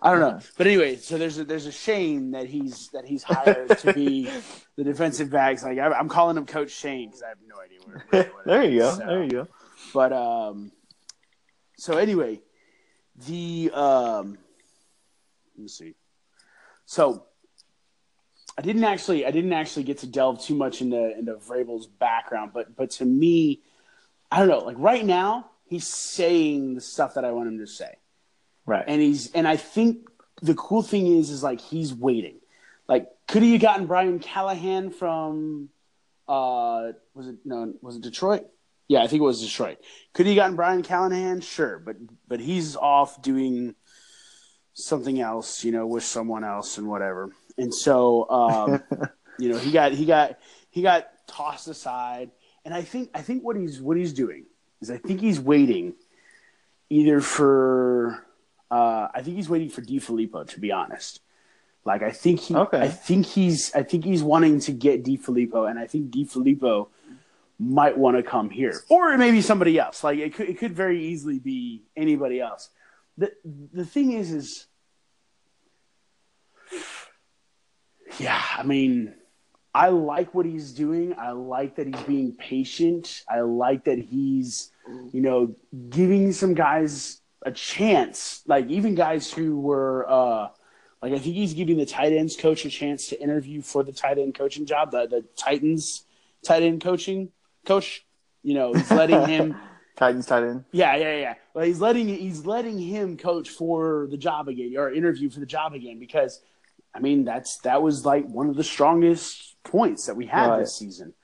B: I don't know. But anyway, so there's a, there's a Shane that he's that he's hired to be the defensive backs. Like I, am calling him Coach Shane because I have no idea where.
A: there you go.
B: So,
A: there you go.
B: But um, so anyway, the um, let me see. So I didn't actually I didn't actually get to delve too much into into Vrabel's background, but but to me, I don't know. Like right now, he's saying the stuff that I want him to say.
A: Right.
B: And he's and I think the cool thing is is like he's waiting. Like could he have gotten Brian Callahan from uh was it no was it Detroit? Yeah, I think it was Detroit. Could he have gotten Brian Callahan? Sure, but but he's off doing something else, you know, with someone else and whatever. And so um you know, he got he got he got tossed aside. And I think I think what he's what he's doing is I think he's waiting either for uh, I think he's waiting for DeFilippo, to be honest. Like I think he,
A: Okay.
B: I think he's, I think he's wanting to get DeFilippo, and I think DeFilippo might want to come here, or maybe somebody else. Like it could, it could very easily be anybody else. the The thing is, is yeah, I mean, I like what he's doing. I like that he's being patient. I like that he's, you know, giving some guys a chance. Like even guys who were, uh, like I think he's giving the tight ends coach a chance to interview for the tight end coaching job. The the Titans tight end coaching coach. You know, he's letting him.
A: Titans tight end.
B: Yeah, yeah, yeah. Well, he's letting he's letting him coach for the job again or interview for the job again because, I mean, that's that was like one of the strongest points that we had
A: Right.
B: this season,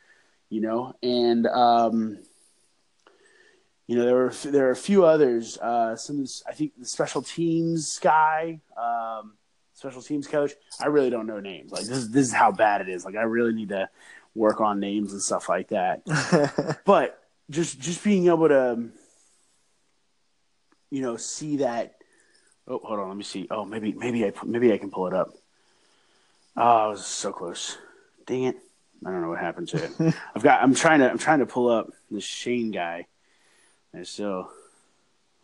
B: you know, and um, you know there were there are a few others. Uh, some I think the special teams guy, um, special teams coach. I really don't know names. Like this this is how bad it is. Like I really need to work on names and stuff like that but just just being able to you know see that oh hold on let me see oh maybe maybe i maybe i can pull it up oh i was so close dang it i don't know what happened to it i've got i'm trying to i'm trying to pull up the shane guy and so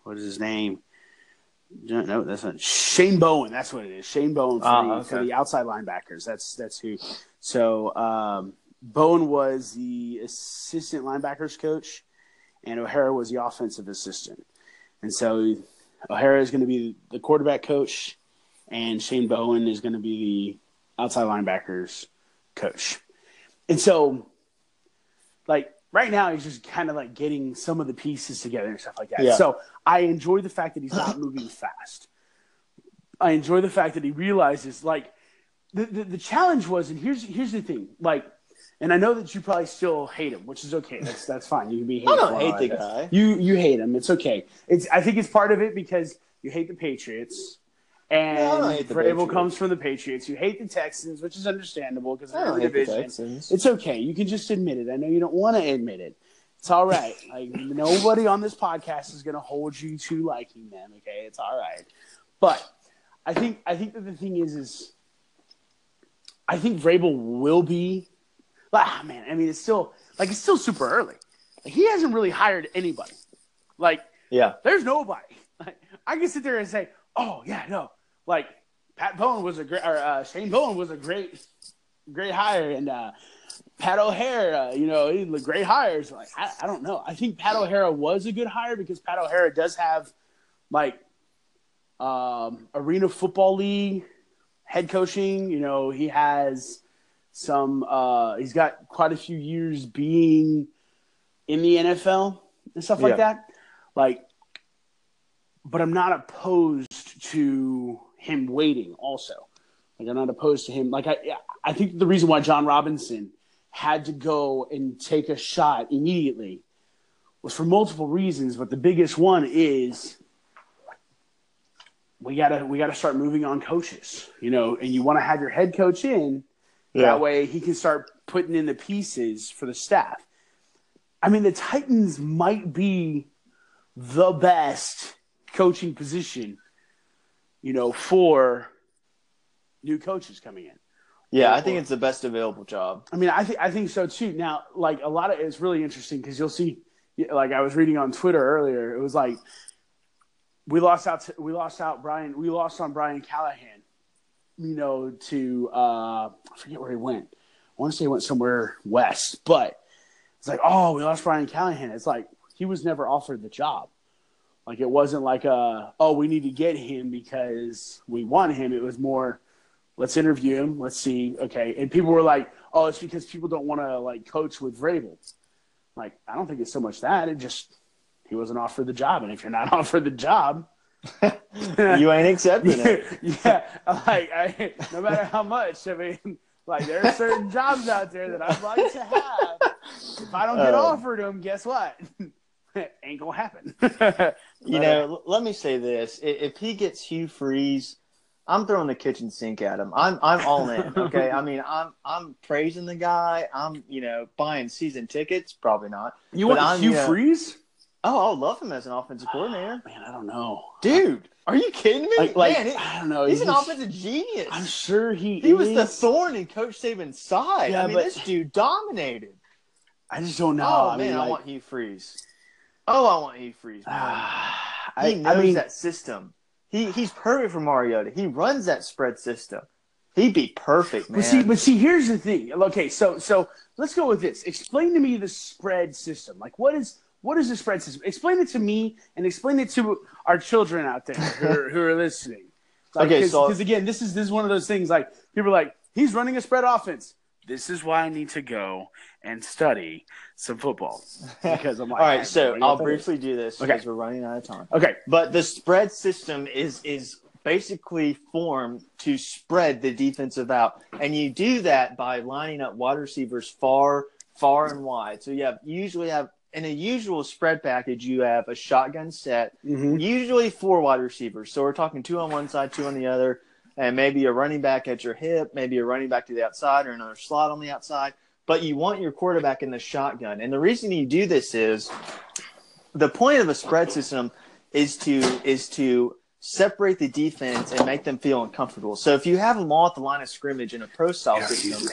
B: what is his name no, that's not Shane Bowen. That's what it is. Shane Bowen for,
A: Ah,
B: the,
A: okay.
B: for the outside linebackers. That's that's who. So um, Bowen was the assistant linebackers coach, and O'Hara was the offensive assistant. And so O'Hara is going to be the quarterback coach, and Shane Bowen is going to be the outside linebackers coach. And so, like right now, he's just kind of like getting some of the pieces together and stuff like that.
A: Yeah.
B: So I enjoy the fact that he's not moving fast. I enjoy the fact that he realizes like the, the the challenge was, and here's here's the thing, like, and I know that you probably still hate him, which is okay. That's that's fine. You can be
A: I don't hate the guy.
B: You you hate him. It's okay. It's I think it's part of it because you hate the Patriots. And
A: No, I don't hate the
B: Vrabel comes from the Patriots. You hate the Texans, which is understandable because they're in the division. It's okay. You can just admit it. I know you don't want to admit it. It's all right. Like nobody on this podcast is going to hold you to liking them. Okay, it's all right. But I think I think that the thing is is I think Vrabel will be. Ah, man. I mean, it's still like it's still super early. Like, he hasn't really hired anybody. Like
A: Yeah.
B: there's nobody. Like, I can sit there and say, "Oh yeah, no." Like Pat Bowen was a great, or uh, Shane Bowen was a great, great hire, and uh, Pat O'Hara, you know, he was great hires. Like I, I don't know. I think Pat O'Hara was a good hire because Pat O'Hara does have like um, Arena Football League head coaching. You know, he has some. Uh, he's got quite a few years being in the NFL and stuff
A: Yeah.
B: like that. Like, but I'm not opposed to him waiting. Also, like I'm not opposed to him. Like I, I think the reason why Jon Robinson had to go and take a shot immediately was for multiple reasons, but the biggest one is we gotta we gotta start moving on coaches, you know, and you want to have your head coach in
A: Yeah.
B: that way he can start putting in the pieces for the staff. I mean, the Titans might be the best coaching position, you know, for new coaches coming in.
A: Yeah, I think it's the best available job.
B: I mean, I think I think so too. Now, like a lot of it's really interesting because you'll see, like I was reading on Twitter earlier, it was like we lost out. To, we lost out Brian. We lost on Brian Callahan. You know, to uh, I forget where he went. I want to say he went somewhere west, but it's like, oh, we lost Brian Callahan. It's like he was never offered the job. Like it wasn't like a, oh, we need to get him because we want him. It was more, let's interview him, let's see, okay. And people were like, oh, it's because people don't want to like coach with Vrabel. Like I don't think it's so much that it just he wasn't offered the job, and if you're not offered the job,
A: you ain't accepting it.
B: yeah, like I, no matter how much, I mean, like there are certain jobs out there that I'd like to have. If I don't get uh, offered them, guess what? Ain't gonna happen.
A: you know, uh, let me say this: if he gets Hugh Freeze, I'm throwing the kitchen sink at him. I'm I'm all in. Okay, I mean, I'm I'm praising the guy. I'm you know buying season tickets. Probably not.
B: You want
A: I'm,
B: Hugh you know, Freeze?
A: Oh, I love him as an offensive coordinator.
B: Man, I don't know,
A: dude. Are you kidding me?
B: Like, like Man, it, I don't know.
A: He's, he's an offensive genius.
B: I'm sure he.
A: He
B: is.
A: was the thorn in Coach Saban's side. Yeah, I mean, but, this dude dominated.
B: I just don't know.
A: Oh
B: I
A: man,
B: mean,
A: like, I want Hugh Freeze. Oh, I want Hugh Freeze. he knows I mean, that system. He he's perfect for Mariota. He runs that spread system. He'd be perfect, man.
B: But see, but see, here's the thing. Okay, so so let's go with this. Explain to me the spread system. Like, what is what is the spread system? Explain it to me and explain it to our children out there who are, who are listening. Like,
A: okay,
B: cause,
A: so
B: because again, this is this is one of those things. Like people are like, he's running a spread offense. This is why I need to go and study some football because I'm like,
A: all right. So I'll briefly do this okay. because we're running out of time.
B: Okay,
A: but the spread system is is basically formed to spread the defensive out, and you do that by lining up wide receivers far, far and wide. So you have usually have in a usual spread package, you have a shotgun set, mm-hmm. usually four wide receivers. So we're talking two on one side, two on the other, and maybe a running back at your hip, maybe a running back to the outside, or another slot on the outside. But you want your quarterback in the shotgun. And the reason you do this is the point of a spread system is to is to separate the defense and make them feel uncomfortable. So if you have them all at the line of scrimmage in a pro style yeah, system,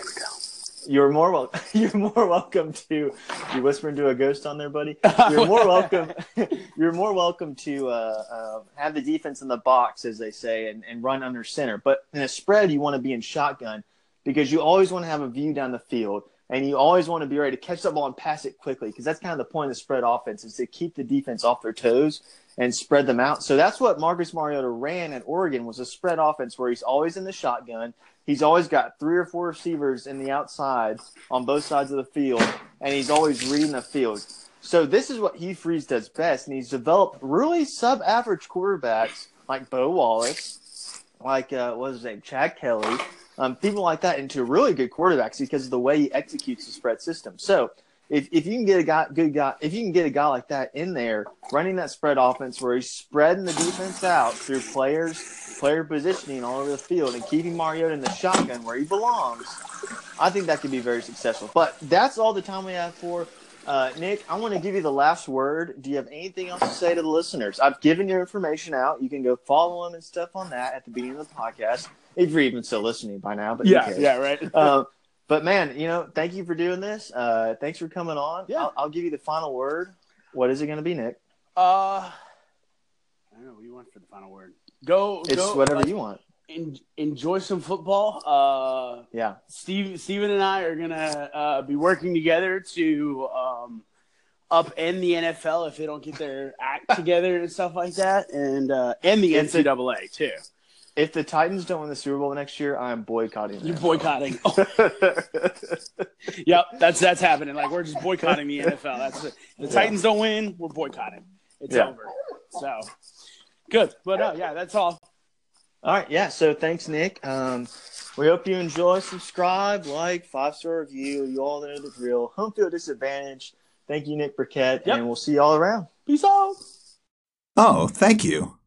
A: you're more wel- you're more welcome to you whispering to a ghost on there, buddy. You're more welcome. you're more welcome to uh, uh, have the defense in the box, as they say, and, and run under center. But in a spread, you want to be in shotgun because you always want to have a view down the field, and you always want to be ready to catch the ball and pass it quickly because that's kind of the point of the spread offense is to keep the defense off their toes and spread them out. So that's what Marcus Mariota ran at Oregon was a spread offense where he's always in the shotgun he's always got three or four receivers in the outside on both sides of the field, and he's always reading the field. So this is what Hugh Freeze does best, and he's developed really sub-average quarterbacks like Bo Wallace, like uh, what was his name, Chad Kelly, um, people like that into really good quarterbacks because of the way he executes the spread system. So if, if you can get a guy, good guy, if you can get a guy like that in there running that spread offense where he's spreading the defense out through players, player positioning all over the field and keeping Mariota in the shotgun where he belongs, I think that could be very successful. But that's all the time we have for. Uh, Nick, I want to give you the last word. Do you have anything else to say to the listeners? I've given your information out. You can go follow them and stuff on that at the beginning of the podcast if you're even still listening by now. But
B: yeah, yeah, right.
A: uh, but man, you know, thank you for doing this. Uh, thanks for coming on.
B: Yeah.
A: I'll, I'll give you the final word. What is it going to be, Nick?
B: Uh, I don't know. What you want for the final word? Go.
A: It's
B: go,
A: whatever like, you want.
B: En- enjoy some football. Uh,
A: yeah.
B: Steve, Steven and I are gonna uh, be working together to um, upend the NFL if they don't get their act together and stuff like that, and uh, and the it's NCAA a, too.
A: If the Titans don't win the Super Bowl next year, I'm boycotting.
B: You're boycotting. yep, that's that's happening. Like we're just boycotting the NFL. That's it. the yeah. Titans don't win, we're boycotting. It's yeah. over. So good, but uh, yeah, that's all.
A: All right, yeah. So thanks, Nick. Um, we hope you enjoy. Subscribe, like, five star review. You all know the drill. Home field disadvantage. Thank you, Nick Priquette, yep. and we'll see you all around.
B: Peace out.
C: Oh, thank you.